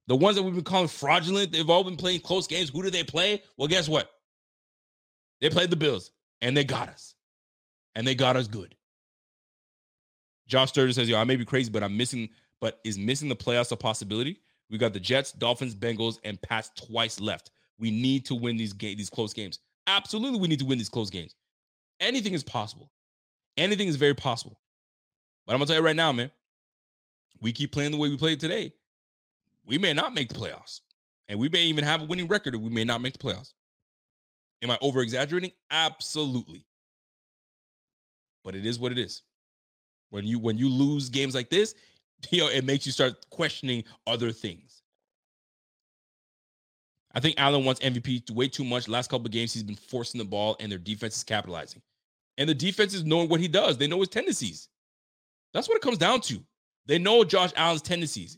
Speaker 6: the ones that we've been calling fraudulent, they've all been playing close games. Who do they play? Well, guess what? They played the Bills and they got us. And they got us good. Josh Sturgeon says, Yo, I may be crazy, but I'm missing, but is missing the playoffs a possibility? We got the Jets, Dolphins, Bengals, and Pats twice left. We need to win these game, these close games. Absolutely, we need to win these close games. Anything is possible. Anything is very possible. But I'm gonna tell you right now, man. We keep playing the way we played today. We may not make the playoffs, and we may even have a winning record, or we may not make the playoffs. Am I over exaggerating? Absolutely. But it is what it is. When you when you lose games like this, *laughs* you know, it makes you start questioning other things. I think Allen wants MVP way too much. Last couple games, he's been forcing the ball, and their defense is capitalizing. And the defense is knowing what he does. They know his tendencies. That's what it comes down to. They know Josh Allen's tendencies,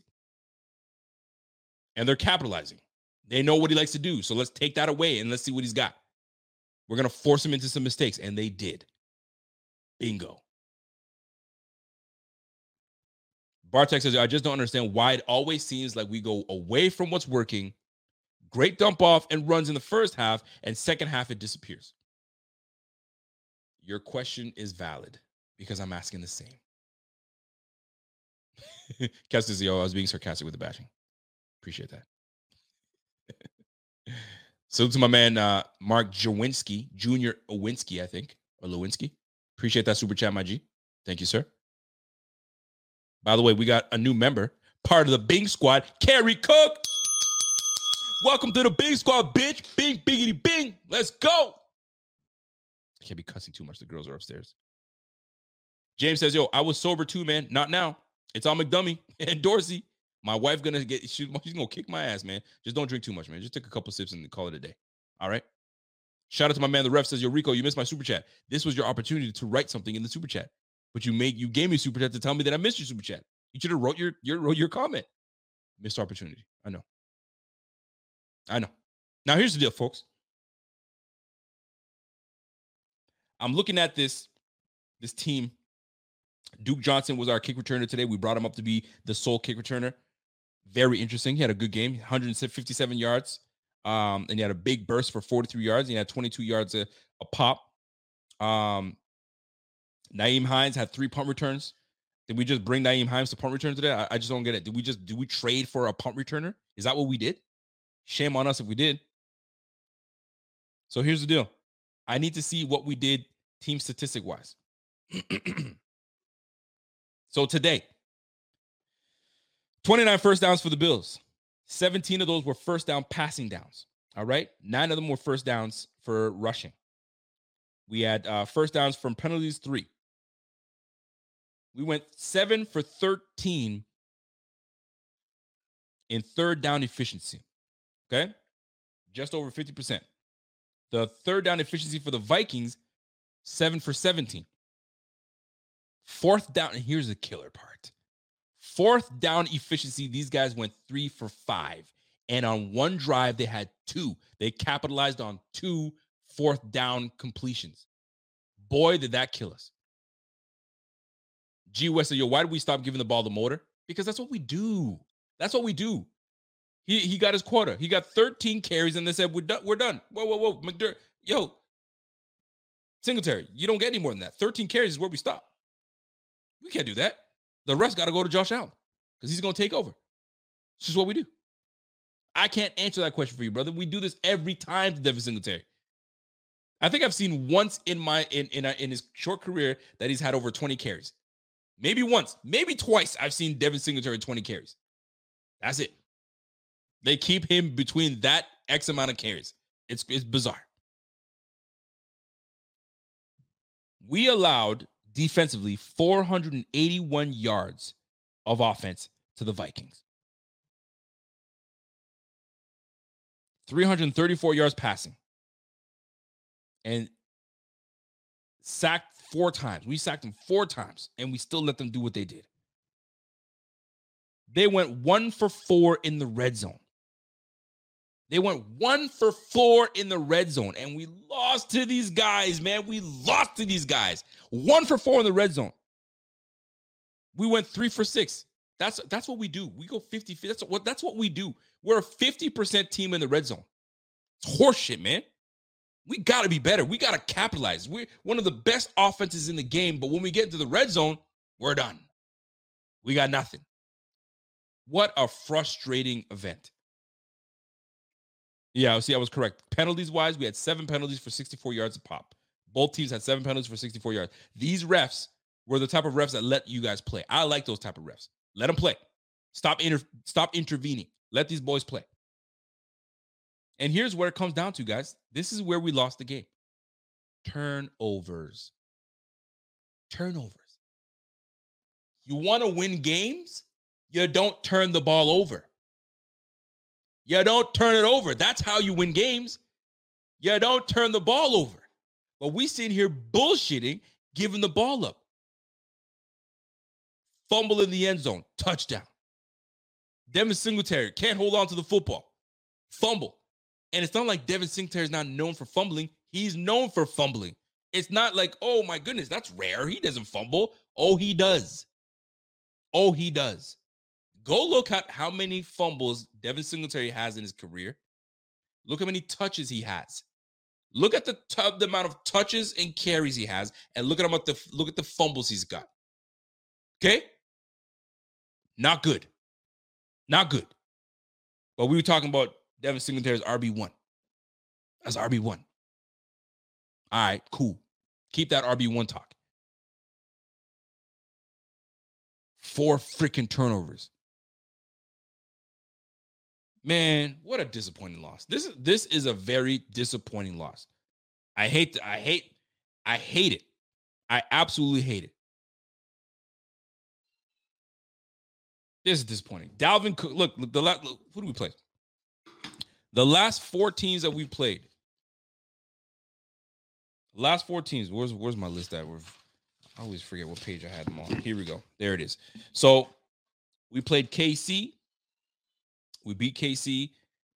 Speaker 6: and they're capitalizing. They know what he likes to do. So let's take that away and let's see what he's got. We're gonna force him into some mistakes, and they did. Bingo. Bartek says, I just don't understand why it always seems like we go away from what's working. Great dump off and runs in the first half, and second half it disappears. Your question is valid because I'm asking the same. *laughs* Yo, I was being sarcastic with the bashing. Appreciate that. *laughs* Salute to my man uh, Mark Jawinski, Junior Owinski, I think, or Lewinsky. Appreciate that super chat, my G. Thank you, sir. By the way, we got a new member, part of the Bing Squad, Carrie Cook. Welcome to the Bing Squad, bitch. Bing, biggity, bing. Let's go. I can't be cussing too much. The girls are upstairs. James says, "Yo, I was sober too, man. Not now. It's on McDummy *laughs* and Dorsey. My wife gonna get. She, *laughs* she's gonna kick my ass, man. Just don't drink too much, man. Just take a couple sips and call it a day. All right. Shout out to my man. The ref says, "Yo, Rico, you missed my super chat. This was your opportunity to write something in the super chat, but you made you gave me super chat to tell me that I missed your super chat. You should have wrote your your wrote your comment. Missed opportunity. I know. I know. Now here's the deal, folks. I'm looking at this this team. Duke Johnson was our kick returner today. We brought him up to be the sole kick returner. Very interesting. He had a good game, 157 yards, um, and he had a big burst for 43 yards. He had 22 yards a, a pop. Um, Nyheim Hines had three punt returns. Did we just bring Nyheim Hines to punt return today? I, I just don't get it. Did we just do we trade for a punt returner? Is that what we did? Shame on us if we did. So here's the deal. I need to see what we did team statistic wise. *clears throat* so today, 29 first downs for the Bills. 17 of those were first down passing downs. All right. Nine of them were first downs for rushing. We had uh, first downs from penalties, three. We went seven for 13 in third down efficiency. Okay. Just over 50%. The third down efficiency for the Vikings, seven for 17. Fourth down, and here's the killer part. Fourth down efficiency, these guys went three for five. And on one drive, they had two. They capitalized on two fourth down completions. Boy, did that kill us. G West said, yo, why did we stop giving the ball to motor? Because that's what we do. That's what we do. He he got his quota. He got 13 carries, and they said, We're done. We're done. Whoa, whoa, whoa. McDermott, yo, Singletary, you don't get any more than that. 13 carries is where we stop. We can't do that. The rest got to go to Josh Allen because he's going to take over. This is what we do. I can't answer that question for you, brother. We do this every time to Devin Singletary. I think I've seen once in my in in, in his short career that he's had over 20 carries. Maybe once, maybe twice I've seen Devin Singletary 20 carries. That's it. They keep him between that X amount of carries. It's it's bizarre. We allowed defensively 481 yards of offense to the Vikings. 334 yards passing. And sacked four times. We sacked them four times, and we still let them do what they did. They went one for four in the red zone. They went one for four in the red zone, and we lost to these guys, man. We lost to these guys. One for four in the red zone. We went three for six. That's that's what we do. We go 50 That's what that's what we do. We're a 50% team in the red zone. It's horseshit, man. We got to be better. We got to capitalize. We're one of the best offenses in the game, but when we get into the red zone, we're done. We got nothing. What a frustrating event. Yeah, see, I was correct. Penalties wise, we had seven penalties for 64 yards a pop. Both teams had seven penalties for 64 yards. These refs were the type of refs that let you guys play. I like those type of refs. Let them play. Stop inter- stop intervening. Let these boys play. And here's where it comes down to, guys. This is where we lost the game. Turnovers. Turnovers. You want to win games? You don't turn the ball over. You don't turn it over. That's how you win games. You don't turn the ball over. But we sit here bullshitting, giving the ball up. Fumble in the end zone, touchdown. Devin Singletary can't hold on to the football, fumble. And it's not like Devin Singletary is not known for fumbling. He's known for fumbling. It's not like, oh my goodness, that's rare. He doesn't fumble. Oh, he does. Oh, he does. Go look at how many fumbles Devin Singletary has in his career. Look how many touches he has. Look at the, t- the amount of touches and carries he has, and look at him at the look at the fumbles he's got. Okay, not good, not good. But we were talking about Devin is RB one. That's RB one. All right, cool. Keep that RB one talk. Four freaking turnovers. Man, what a disappointing loss. This is this is a very disappointing loss. I hate I hate I hate it. I absolutely hate it. This is disappointing. Dalvin Cook, look, look the last who do we play? The last four teams that we played. Last four teams. Where's where's my list at? Where I always forget what page I had them on. Here we go. There it is. So we played KC, we beat KC.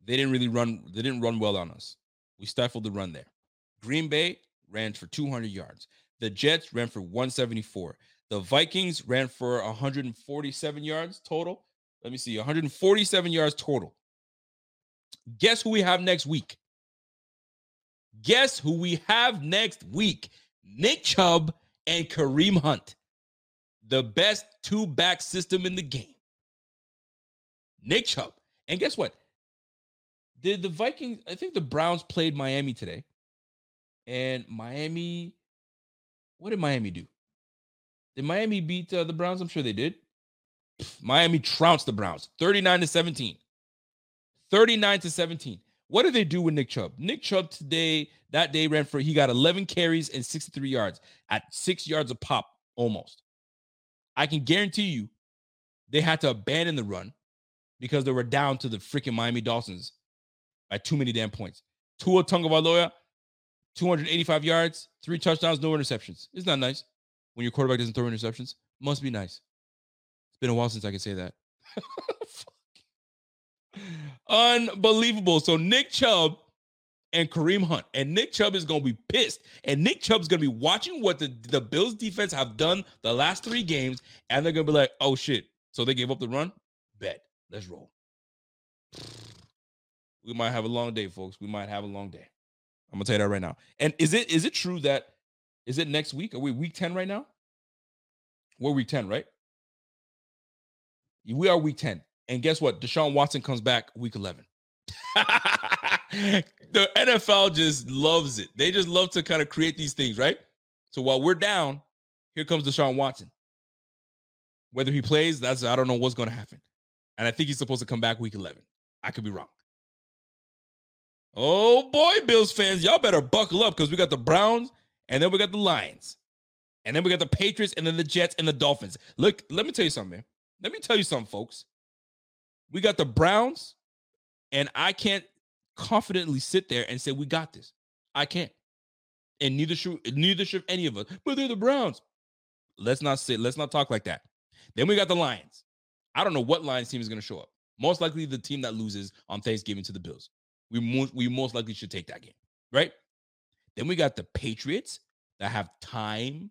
Speaker 6: They didn't really run. They didn't run well on us. We stifled the run there. Green Bay ran for 200 yards. The Jets ran for 174. The Vikings ran for 147 yards total. Let me see, 147 yards total. Guess who we have next week? Guess who we have next week? Nick Chubb and Kareem Hunt. The best two back system in the game. Nick Chubb and guess what? Did the Vikings, I think the Browns played Miami today. And Miami, what did Miami do? Did Miami beat uh, the Browns? I'm sure they did. Miami trounced the Browns 39 to 17. 39 to 17. What did they do with Nick Chubb? Nick Chubb today, that day ran for, he got 11 carries and 63 yards at six yards a pop almost. I can guarantee you they had to abandon the run because they were down to the freaking Miami Dolphins by too many damn points. Tua Tagovailoa, 285 yards, three touchdowns, no interceptions. It's not nice when your quarterback doesn't throw interceptions. Must be nice. It's been a while since I can say that. *laughs* Unbelievable. So Nick Chubb and Kareem Hunt. And Nick Chubb is going to be pissed. And Nick Chubb's going to be watching what the, the Bills defense have done the last three games. And they're going to be like, oh shit. So they gave up the run? Bet. Let's roll. We might have a long day, folks. We might have a long day. I'm gonna tell you that right now. And is it is it true that is it next week? Are we week 10 right now? We're week 10, right? We are week 10. And guess what? Deshaun Watson comes back week 11. *laughs* the NFL just loves it. They just love to kind of create these things, right? So while we're down, here comes Deshaun Watson. Whether he plays, that's I don't know what's going to happen. And I think he's supposed to come back week 11. I could be wrong. Oh boy, Bills fans, y'all better buckle up because we got the Browns and then we got the Lions. And then we got the Patriots and then the Jets and the Dolphins. Look, let me tell you something, man. Let me tell you something, folks. We got the Browns, and I can't confidently sit there and say we got this. I can't. And neither should neither should any of us. But they're the Browns. Let's not sit, let's not talk like that. Then we got the Lions. I don't know what Lions team is going to show up. Most likely the team that loses on Thanksgiving to the Bills. We most, we most likely should take that game, right? Then we got the Patriots that have time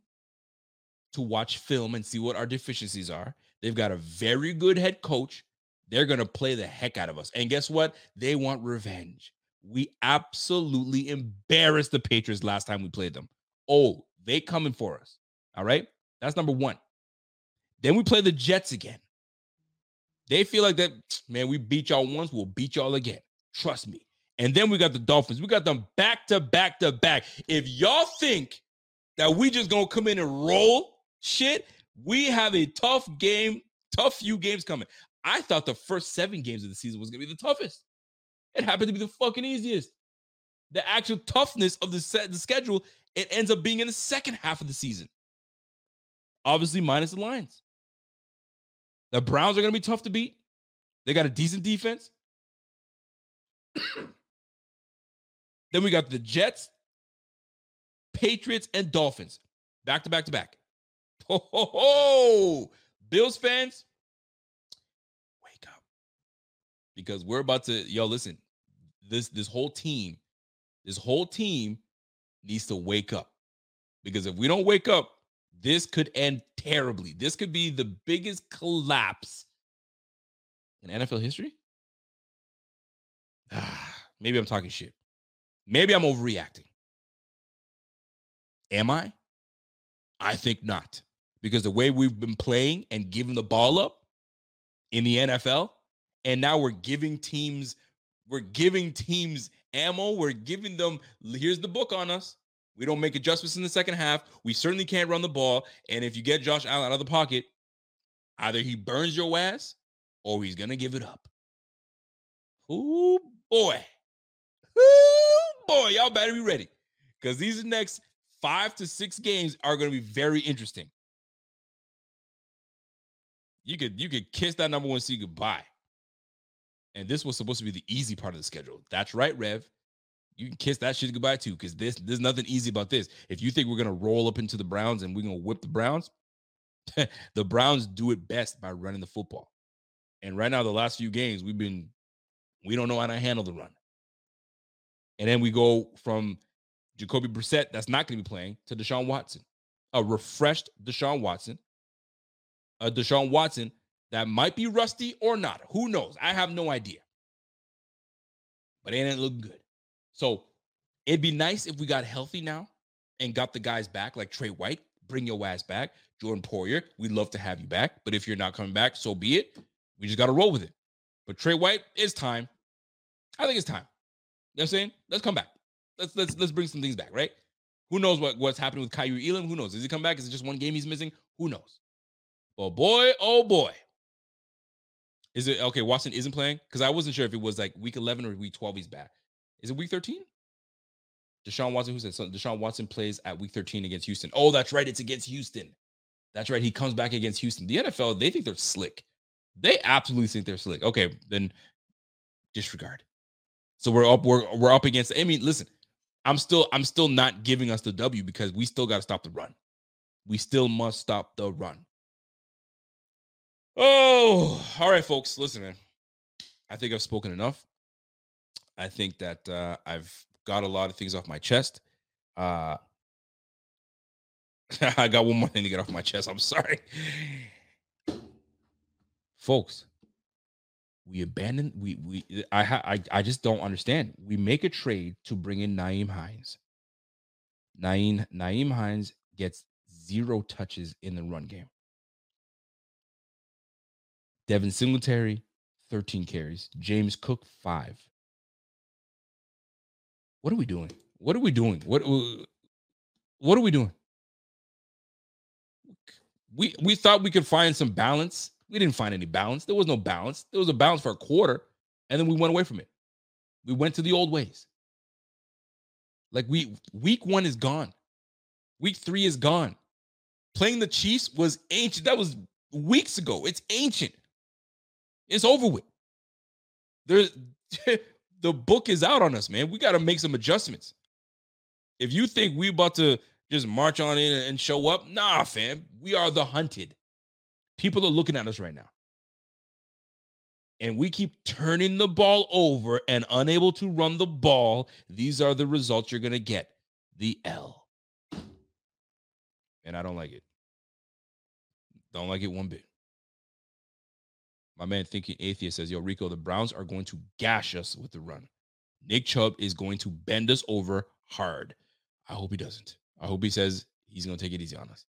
Speaker 6: to watch film and see what our deficiencies are. They've got a very good head coach. They're going to play the heck out of us. And guess what? They want revenge. We absolutely embarrassed the Patriots last time we played them. Oh, they coming for us. All right? That's number 1. Then we play the Jets again. They feel like that, *tsk* man, we beat y'all once, we'll beat y'all again. Trust me. And then we got the Dolphins. We got them back to back to back. If y'all think that we just gonna come in and roll shit, we have a tough game, tough few games coming. I thought the first seven games of the season was gonna be the toughest. It happened to be the fucking easiest. The actual toughness of the set the schedule, it ends up being in the second half of the season. Obviously, minus the Lions. The Browns are going to be tough to beat. They got a decent defense. *coughs* then we got the Jets, Patriots, and Dolphins back to back to back. Ho, ho, ho. Bills fans, Because we're about to, yo, listen, this this whole team, this whole team needs to wake up. Because if we don't wake up, this could end terribly. This could be the biggest collapse in NFL history. Ah, maybe I'm talking shit. Maybe I'm overreacting. Am I? I think not. Because the way we've been playing and giving the ball up in the NFL, and now we're giving teams, we're giving teams ammo. We're giving them, here's the book on us. We don't make adjustments in the second half. We certainly can't run the ball. And if you get Josh Allen out of the pocket, either he burns your ass or he's gonna give it up. Oh boy. Oh boy, y'all better be ready. Because these next five to six games are gonna be very interesting. You could you could kiss that number one seed goodbye. And this was supposed to be the easy part of the schedule. That's right, Rev. You can kiss that shit goodbye too, because this there's nothing easy about this. If you think we're gonna roll up into the Browns and we're gonna whip the Browns, *laughs* the Browns do it best by running the football. And right now, the last few games, we've been we don't know how to handle the run. And then we go from Jacoby Brissett, that's not going to be playing, to Deshaun Watson, a refreshed Deshaun Watson, a Deshaun Watson that might be rusty or not. Who knows? I have no idea. But ain't it ain't looking good. So it'd be nice if we got healthy now and got the guys back, like Tre White. Bring your ass back. Jordan Poyer, we'd love to have you back. But if you're not coming back, so be it. We just got to roll with it. But Tre White, it's time. I think it's time. You know what I'm saying? Let's come back. Let's let's let's bring some things back, right? Who knows what, what's happening with Kaiir Elam? Who knows? Does he come back? Is it just one game he's missing? Who knows? But boy, oh boy. Is it okay? Watson isn't playing? Because I wasn't sure if it was like week 11 or week 12 he's back. Is it week 13? Deshaun Watson, who said so Deshaun Watson plays at week 13 against Houston. Oh, that's right. It's against Houston. That's right. He comes back against Houston. The NFL, they think they're slick. They absolutely think they're slick. Okay, then disregard. So we're up, we're we're up against. I mean, listen, I'm still I'm still not giving us the W because we still got to stop the run. We still must stop the run. Oh, all right, folks. Listen. I think I've spoken enough. I think that uh, I've got a lot of things off my chest. Uh, *laughs* I got one more thing to get off my chest. I'm sorry, folks. We abandoned. We we. I I I just don't understand. We make a trade to bring in Nyheim Hines. Naeem Nyheim Hines gets zero touches in the run game. Devin Singletary, 13 carries. James Cook, five. What are we doing? What are we doing? What uh, what are we doing? We we thought we could find some balance. We didn't find any balance. There was no balance. There was a balance for a quarter, and then we went away from it. We went to the old ways. Like we week one is gone. Week three is gone. Playing the Chiefs was ancient. That was weeks ago. It's ancient. It's over with. There's *laughs* the book is out on us, man. We got to make some adjustments. If you think we about to just march on in and show up, nah, fam. We are the hunted. People are looking at us right now. And we keep turning the ball over and unable to run the ball. These are the results you're going to get. The L. And I don't like it. Don't like it one bit. My man thinking atheist says, Yo, Rico, the Browns are going to gash us with the run. Nick Chubb is going to bend us over hard. I hope he doesn't. I hope he says he's going to take it easy on us.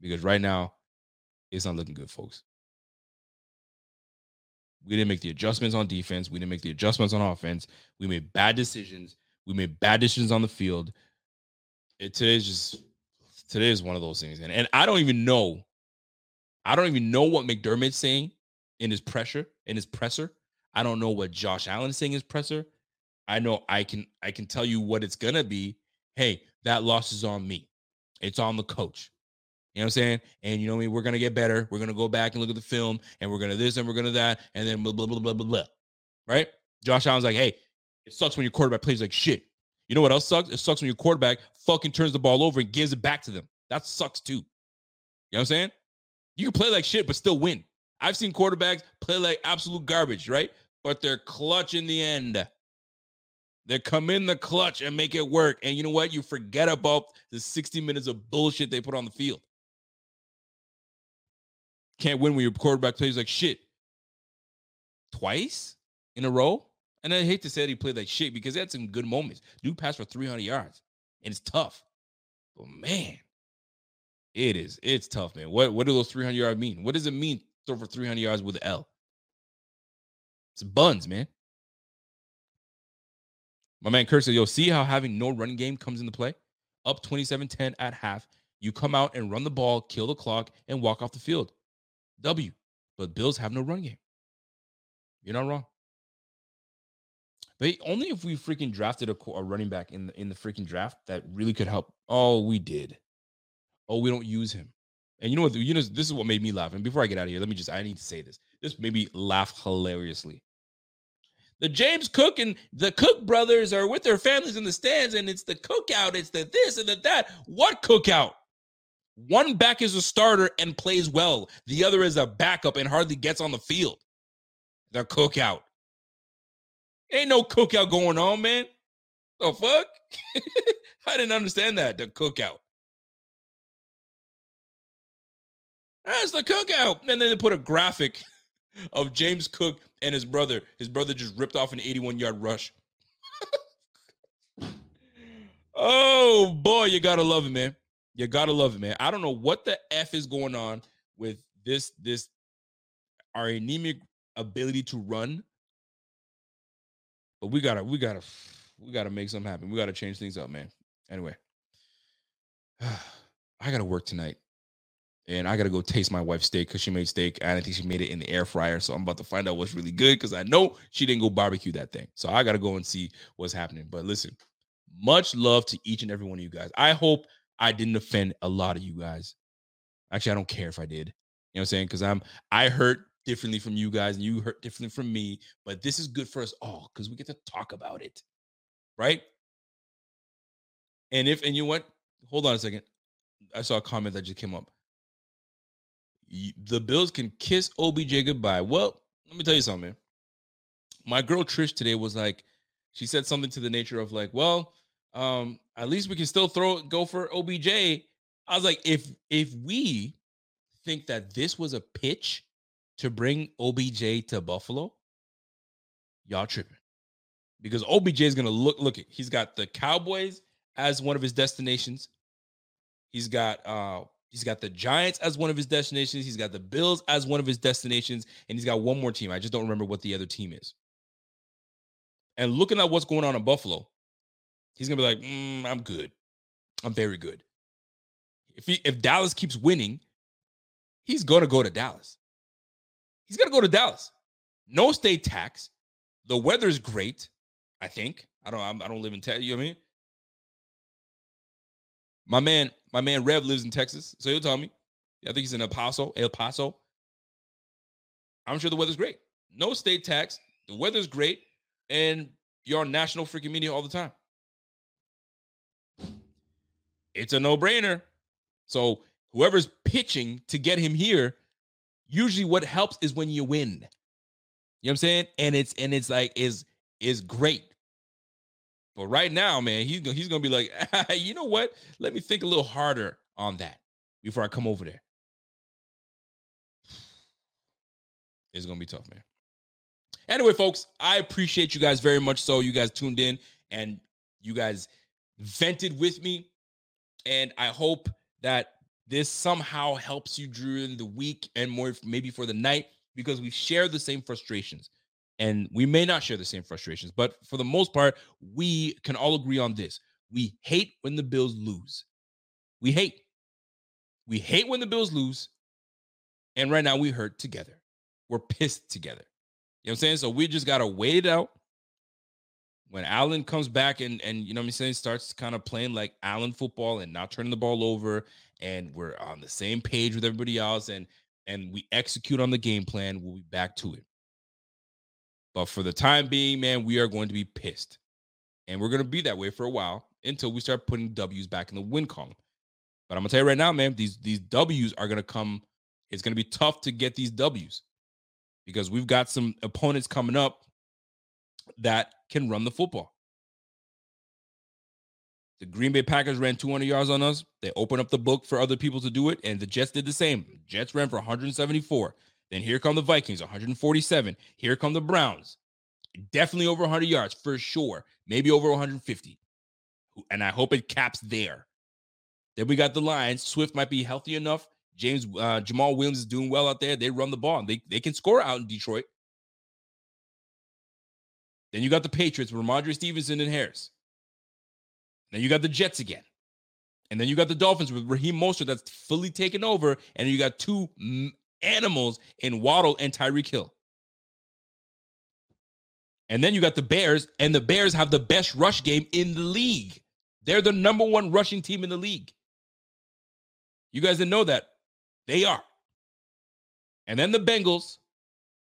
Speaker 6: Because right now, it's not looking good, folks. We didn't make the adjustments on defense. We didn't make the adjustments on offense. We made bad decisions. We made bad decisions on the field. It, today's just today is one of those things. And, and I don't even know. I don't even know what McDermott's saying in his pressure, in his presser. I don't know what Josh Allen is saying in his presser. I know I can I can tell you what it's gonna be. Hey, that loss is on me. It's on the coach. You know what I'm saying? And you know I mean? We're gonna get better. We're gonna go back and look at the film, and we're gonna this and we're gonna that, and then blah blah blah blah blah blah. Right? Josh Allen's like, hey, it sucks when your quarterback plays like shit. You know what else sucks? It sucks when your quarterback fucking turns the ball over and gives it back to them. That sucks too. You know what I'm saying? You can play like shit, but still win. I've seen quarterbacks play like absolute garbage, right? But they're clutch in the end. They come in the clutch and make it work. And you know what? You forget about the 60 minutes of bullshit they put on the field. Can't win when your quarterback plays like shit. Twice in a row. And I hate to say that he played like shit because he had some good moments. Dude passed for 300 yards, and it's tough. But man, it is. It's tough, man. What what do those 300 yards mean? What does it mean throw for 300 yards with L? It's buns, man. My man Kirk said, yo, see how having no running game comes into play? Up 27-10 at half. You come out and run the ball, kill the clock, and walk off the field. W. But Bills have no run game. You're not wrong. But only if we freaking drafted a, a running back in the in the freaking draft that really could help. Oh, we did. Oh, we don't use him. And you know what? You know this is what made me laugh. And before I get out of here, let me just I need to say this. This made me laugh hilariously. The James Cook and the Cook brothers are with their families in the stands, and it's the cookout. It's the this and the that. What cookout? One back is a starter and plays well. The other is a backup and hardly gets on the field. The cookout. Ain't no cookout going on, man. The fuck? *laughs* I didn't understand that. The cookout. That's the cookout. And then they put a graphic of James Cook and his brother. His brother just ripped off an 81 yard rush. oh boy, you gotta love it, man. You gotta love it, man. I don't know what the F is going on with this, this our anemic ability to run but we gotta, we gotta, we gotta make something happen. We gotta change things up, man. Anyway, *sighs* I gotta work tonight, and I gotta go taste my wife's steak because she made steak, and I think she made it in the air fryer. So I'm about to find out what's really good because I know she didn't go barbecue that thing. So I gotta go and see what's happening. But listen, much love to each and every one of you guys. I hope I didn't offend a lot of you guys. Actually, I don't care if I did. You know what I'm saying? Because I'm I hurt differently from you guys and you hurt differently from me, but this is good for us all because we get to talk about it. Right? And if and you went, hold on a second. I saw a comment that just came up. The Bills can kiss OBJ goodbye. Well, let me tell you something. My girl Trish today was like, she said something to the nature of like, well, um, at least we can still throw go for OBJ. I was like, if if we think that this was a pitch to bring OBJ to Buffalo, y'all tripping. Because OBJ is gonna look, look at he's got the Cowboys as one of his destinations. He's got uh he's got the Giants as one of his destinations. He's got the Bills as one of his destinations, and he's got one more team. I just don't remember what the other team is. And looking at what's going on in Buffalo, he's gonna be like, mm, "I'm good. I'm very good." If he if Dallas keeps winning, he's gonna go to Dallas. He's going to go to Dallas. No state tax. The weather's great. I think. I don't. I do not live in Texas. You know what I mean? My man, my man Rev lives in Texas, so he'll tell me. I think he's in El Paso. El Paso. I'm sure the weather's great. No state tax. The weather's great, and you're on national freaking media all the time. It's a no-brainer. So whoever's pitching to get him here usually what helps is when you win. You know what I'm saying? And it's and it's like is is great. But right now, man, he's he's gonna be like, *laughs* you know what? Let me think a little harder on that before I come over there. It's gonna be tough, man. Anyway, folks, I appreciate you guys very much. So you guys tuned in and you guys vented with me, and I hope that this somehow helps you during the week and more maybe for the night because we share the same frustrations. And we may not share the same frustrations, but for the most part, we can all agree on this. We hate when the Bills lose. We hate. We hate when the Bills lose. And right now we hurt together. We're pissed together. You know what I'm saying? So we just gotta wait it out. When Allen comes back and and you know what I'm saying, starts kind of playing like Allen football and not turning the ball over, and we're on the same page with everybody else, and and we execute on the game plan, we'll be back to it. But for the time being, man, we are going to be pissed. And we're going to be that way for a while until we start putting W's back in the win column. But I'm going to tell you right now, man, these, these W's are going to come. It's going to be tough to get these W's because we've got some opponents coming up that can run the football. The Green Bay Packers ran 200 yards on us. They opened up the book for other people to do it, and the Jets did the same. Jets ran for 174. Then here come the Vikings, 147. Here come the Browns, definitely over 100 yards for sure, maybe over 150. And I hope it caps there. Then we got the Lions. Swift might be healthy enough. James uh, Jamaal Williams is doing well out there. They run the ball. They they can score out in Detroit. Then you got the Patriots with Rhamondre Stevenson and Harris. Then you got the Jets again. And then you got the Dolphins with Raheem Mostert that's fully taken over. And you got two animals in Waddle and Tyreek Hill. And then you got the Bears, and the Bears have the best rush game in the league. They're the number one rushing team in the league. You guys didn't know that. They are. And then the Bengals,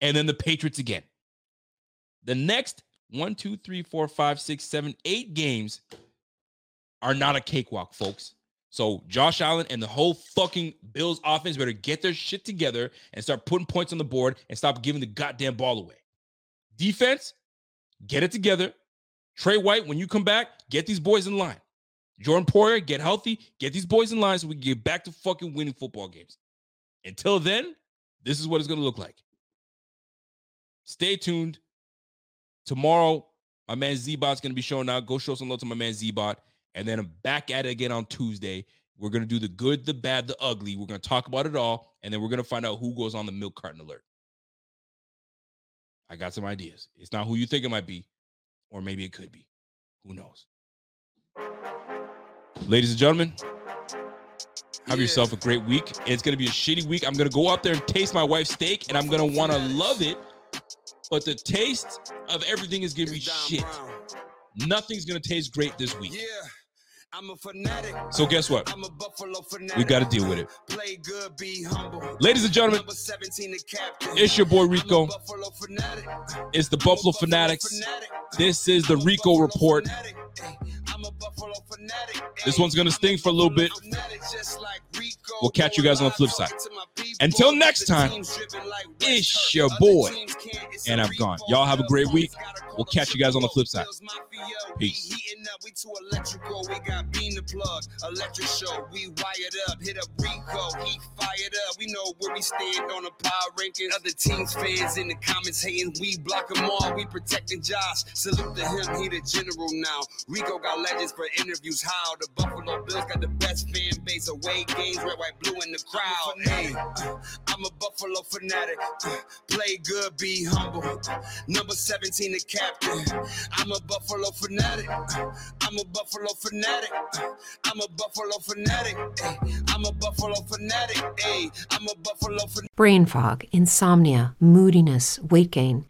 Speaker 6: and then the Patriots again. The next one, two, three, four, five, six, seven, eight games are not a cakewalk, folks. So Josh Allen and the whole fucking Bills offense better get their shit together and start putting points on the board and stop giving the goddamn ball away. Defense, get it together. Tre White, when you come back, get these boys in line. Jordan Poyer, get healthy, get these boys in line so we can get back to fucking winning football games. Until then, this is what it's going to look like. Stay tuned. Tomorrow, my man Z-Bot's going to be showing out. Go show some love to my man Z-Bot. And then I'm back at it again on Tuesday. We're going to do the good, the bad, the ugly. We're going to talk about it all. And then we're going to find out who goes on the milk carton alert. I got some ideas. It's not who you think it might be, or maybe it could be. Who knows? Ladies and gentlemen, have
Speaker 5: Yeah.
Speaker 6: yourself a great week. It's going to be a shitty week. I'm going to go out there and taste my wife's steak, and I'm going to want to love it. But the taste of everything is going to be shit. Nothing's going to taste great this week.
Speaker 5: Yeah, I'm a fanatic.
Speaker 6: So guess what?
Speaker 5: I'm a Buffalo fanatic.
Speaker 6: We got to deal with it.
Speaker 5: Play good, be humble.
Speaker 6: Ladies and gentlemen,
Speaker 5: Number 17, the captain.
Speaker 6: it's your boy Rico. It's the Buffalo Fanatics.
Speaker 5: fanatic.
Speaker 6: This is the Rico Report.
Speaker 5: fanatic. Ay, I'm a Buffalo fanatic.
Speaker 6: This one's gonna
Speaker 5: I'm
Speaker 6: sting for a little bit.
Speaker 5: fanatic just like Rico.
Speaker 6: We'll catch you guys on the flip side.
Speaker 5: To
Speaker 6: Until next time,
Speaker 5: team's driven like
Speaker 6: it's your boy,
Speaker 5: teams can't. It's
Speaker 6: and I'm gone. Y'all have a great week. We'll catch you guys on the flip side. Peace.
Speaker 5: We heating up. We too electrical. We got the plug. Electric show. We wired up. Hit up Rico. He fired up. We know where we stand on the power rankings. Other teams fans in the comments hating. We block them all. We protecting Josh. Salute to him. He the general now. Rico got legends for interviews. How the Buffalo Bills got the best fan base. Away games. Red, white, blue in the crowd. Hey, uh, I'm a Buffalo fanatic. Uh, Play good, be humble. Number 17, the captain. I'm a Buffalo fanatic. I'm a Buffalo fanatic. I'm a Buffalo fanatic. I'm a Buffalo fanatic. Ay, I'm a Buffalo fanatic.
Speaker 3: Brain fog, insomnia, moodiness, weight gain.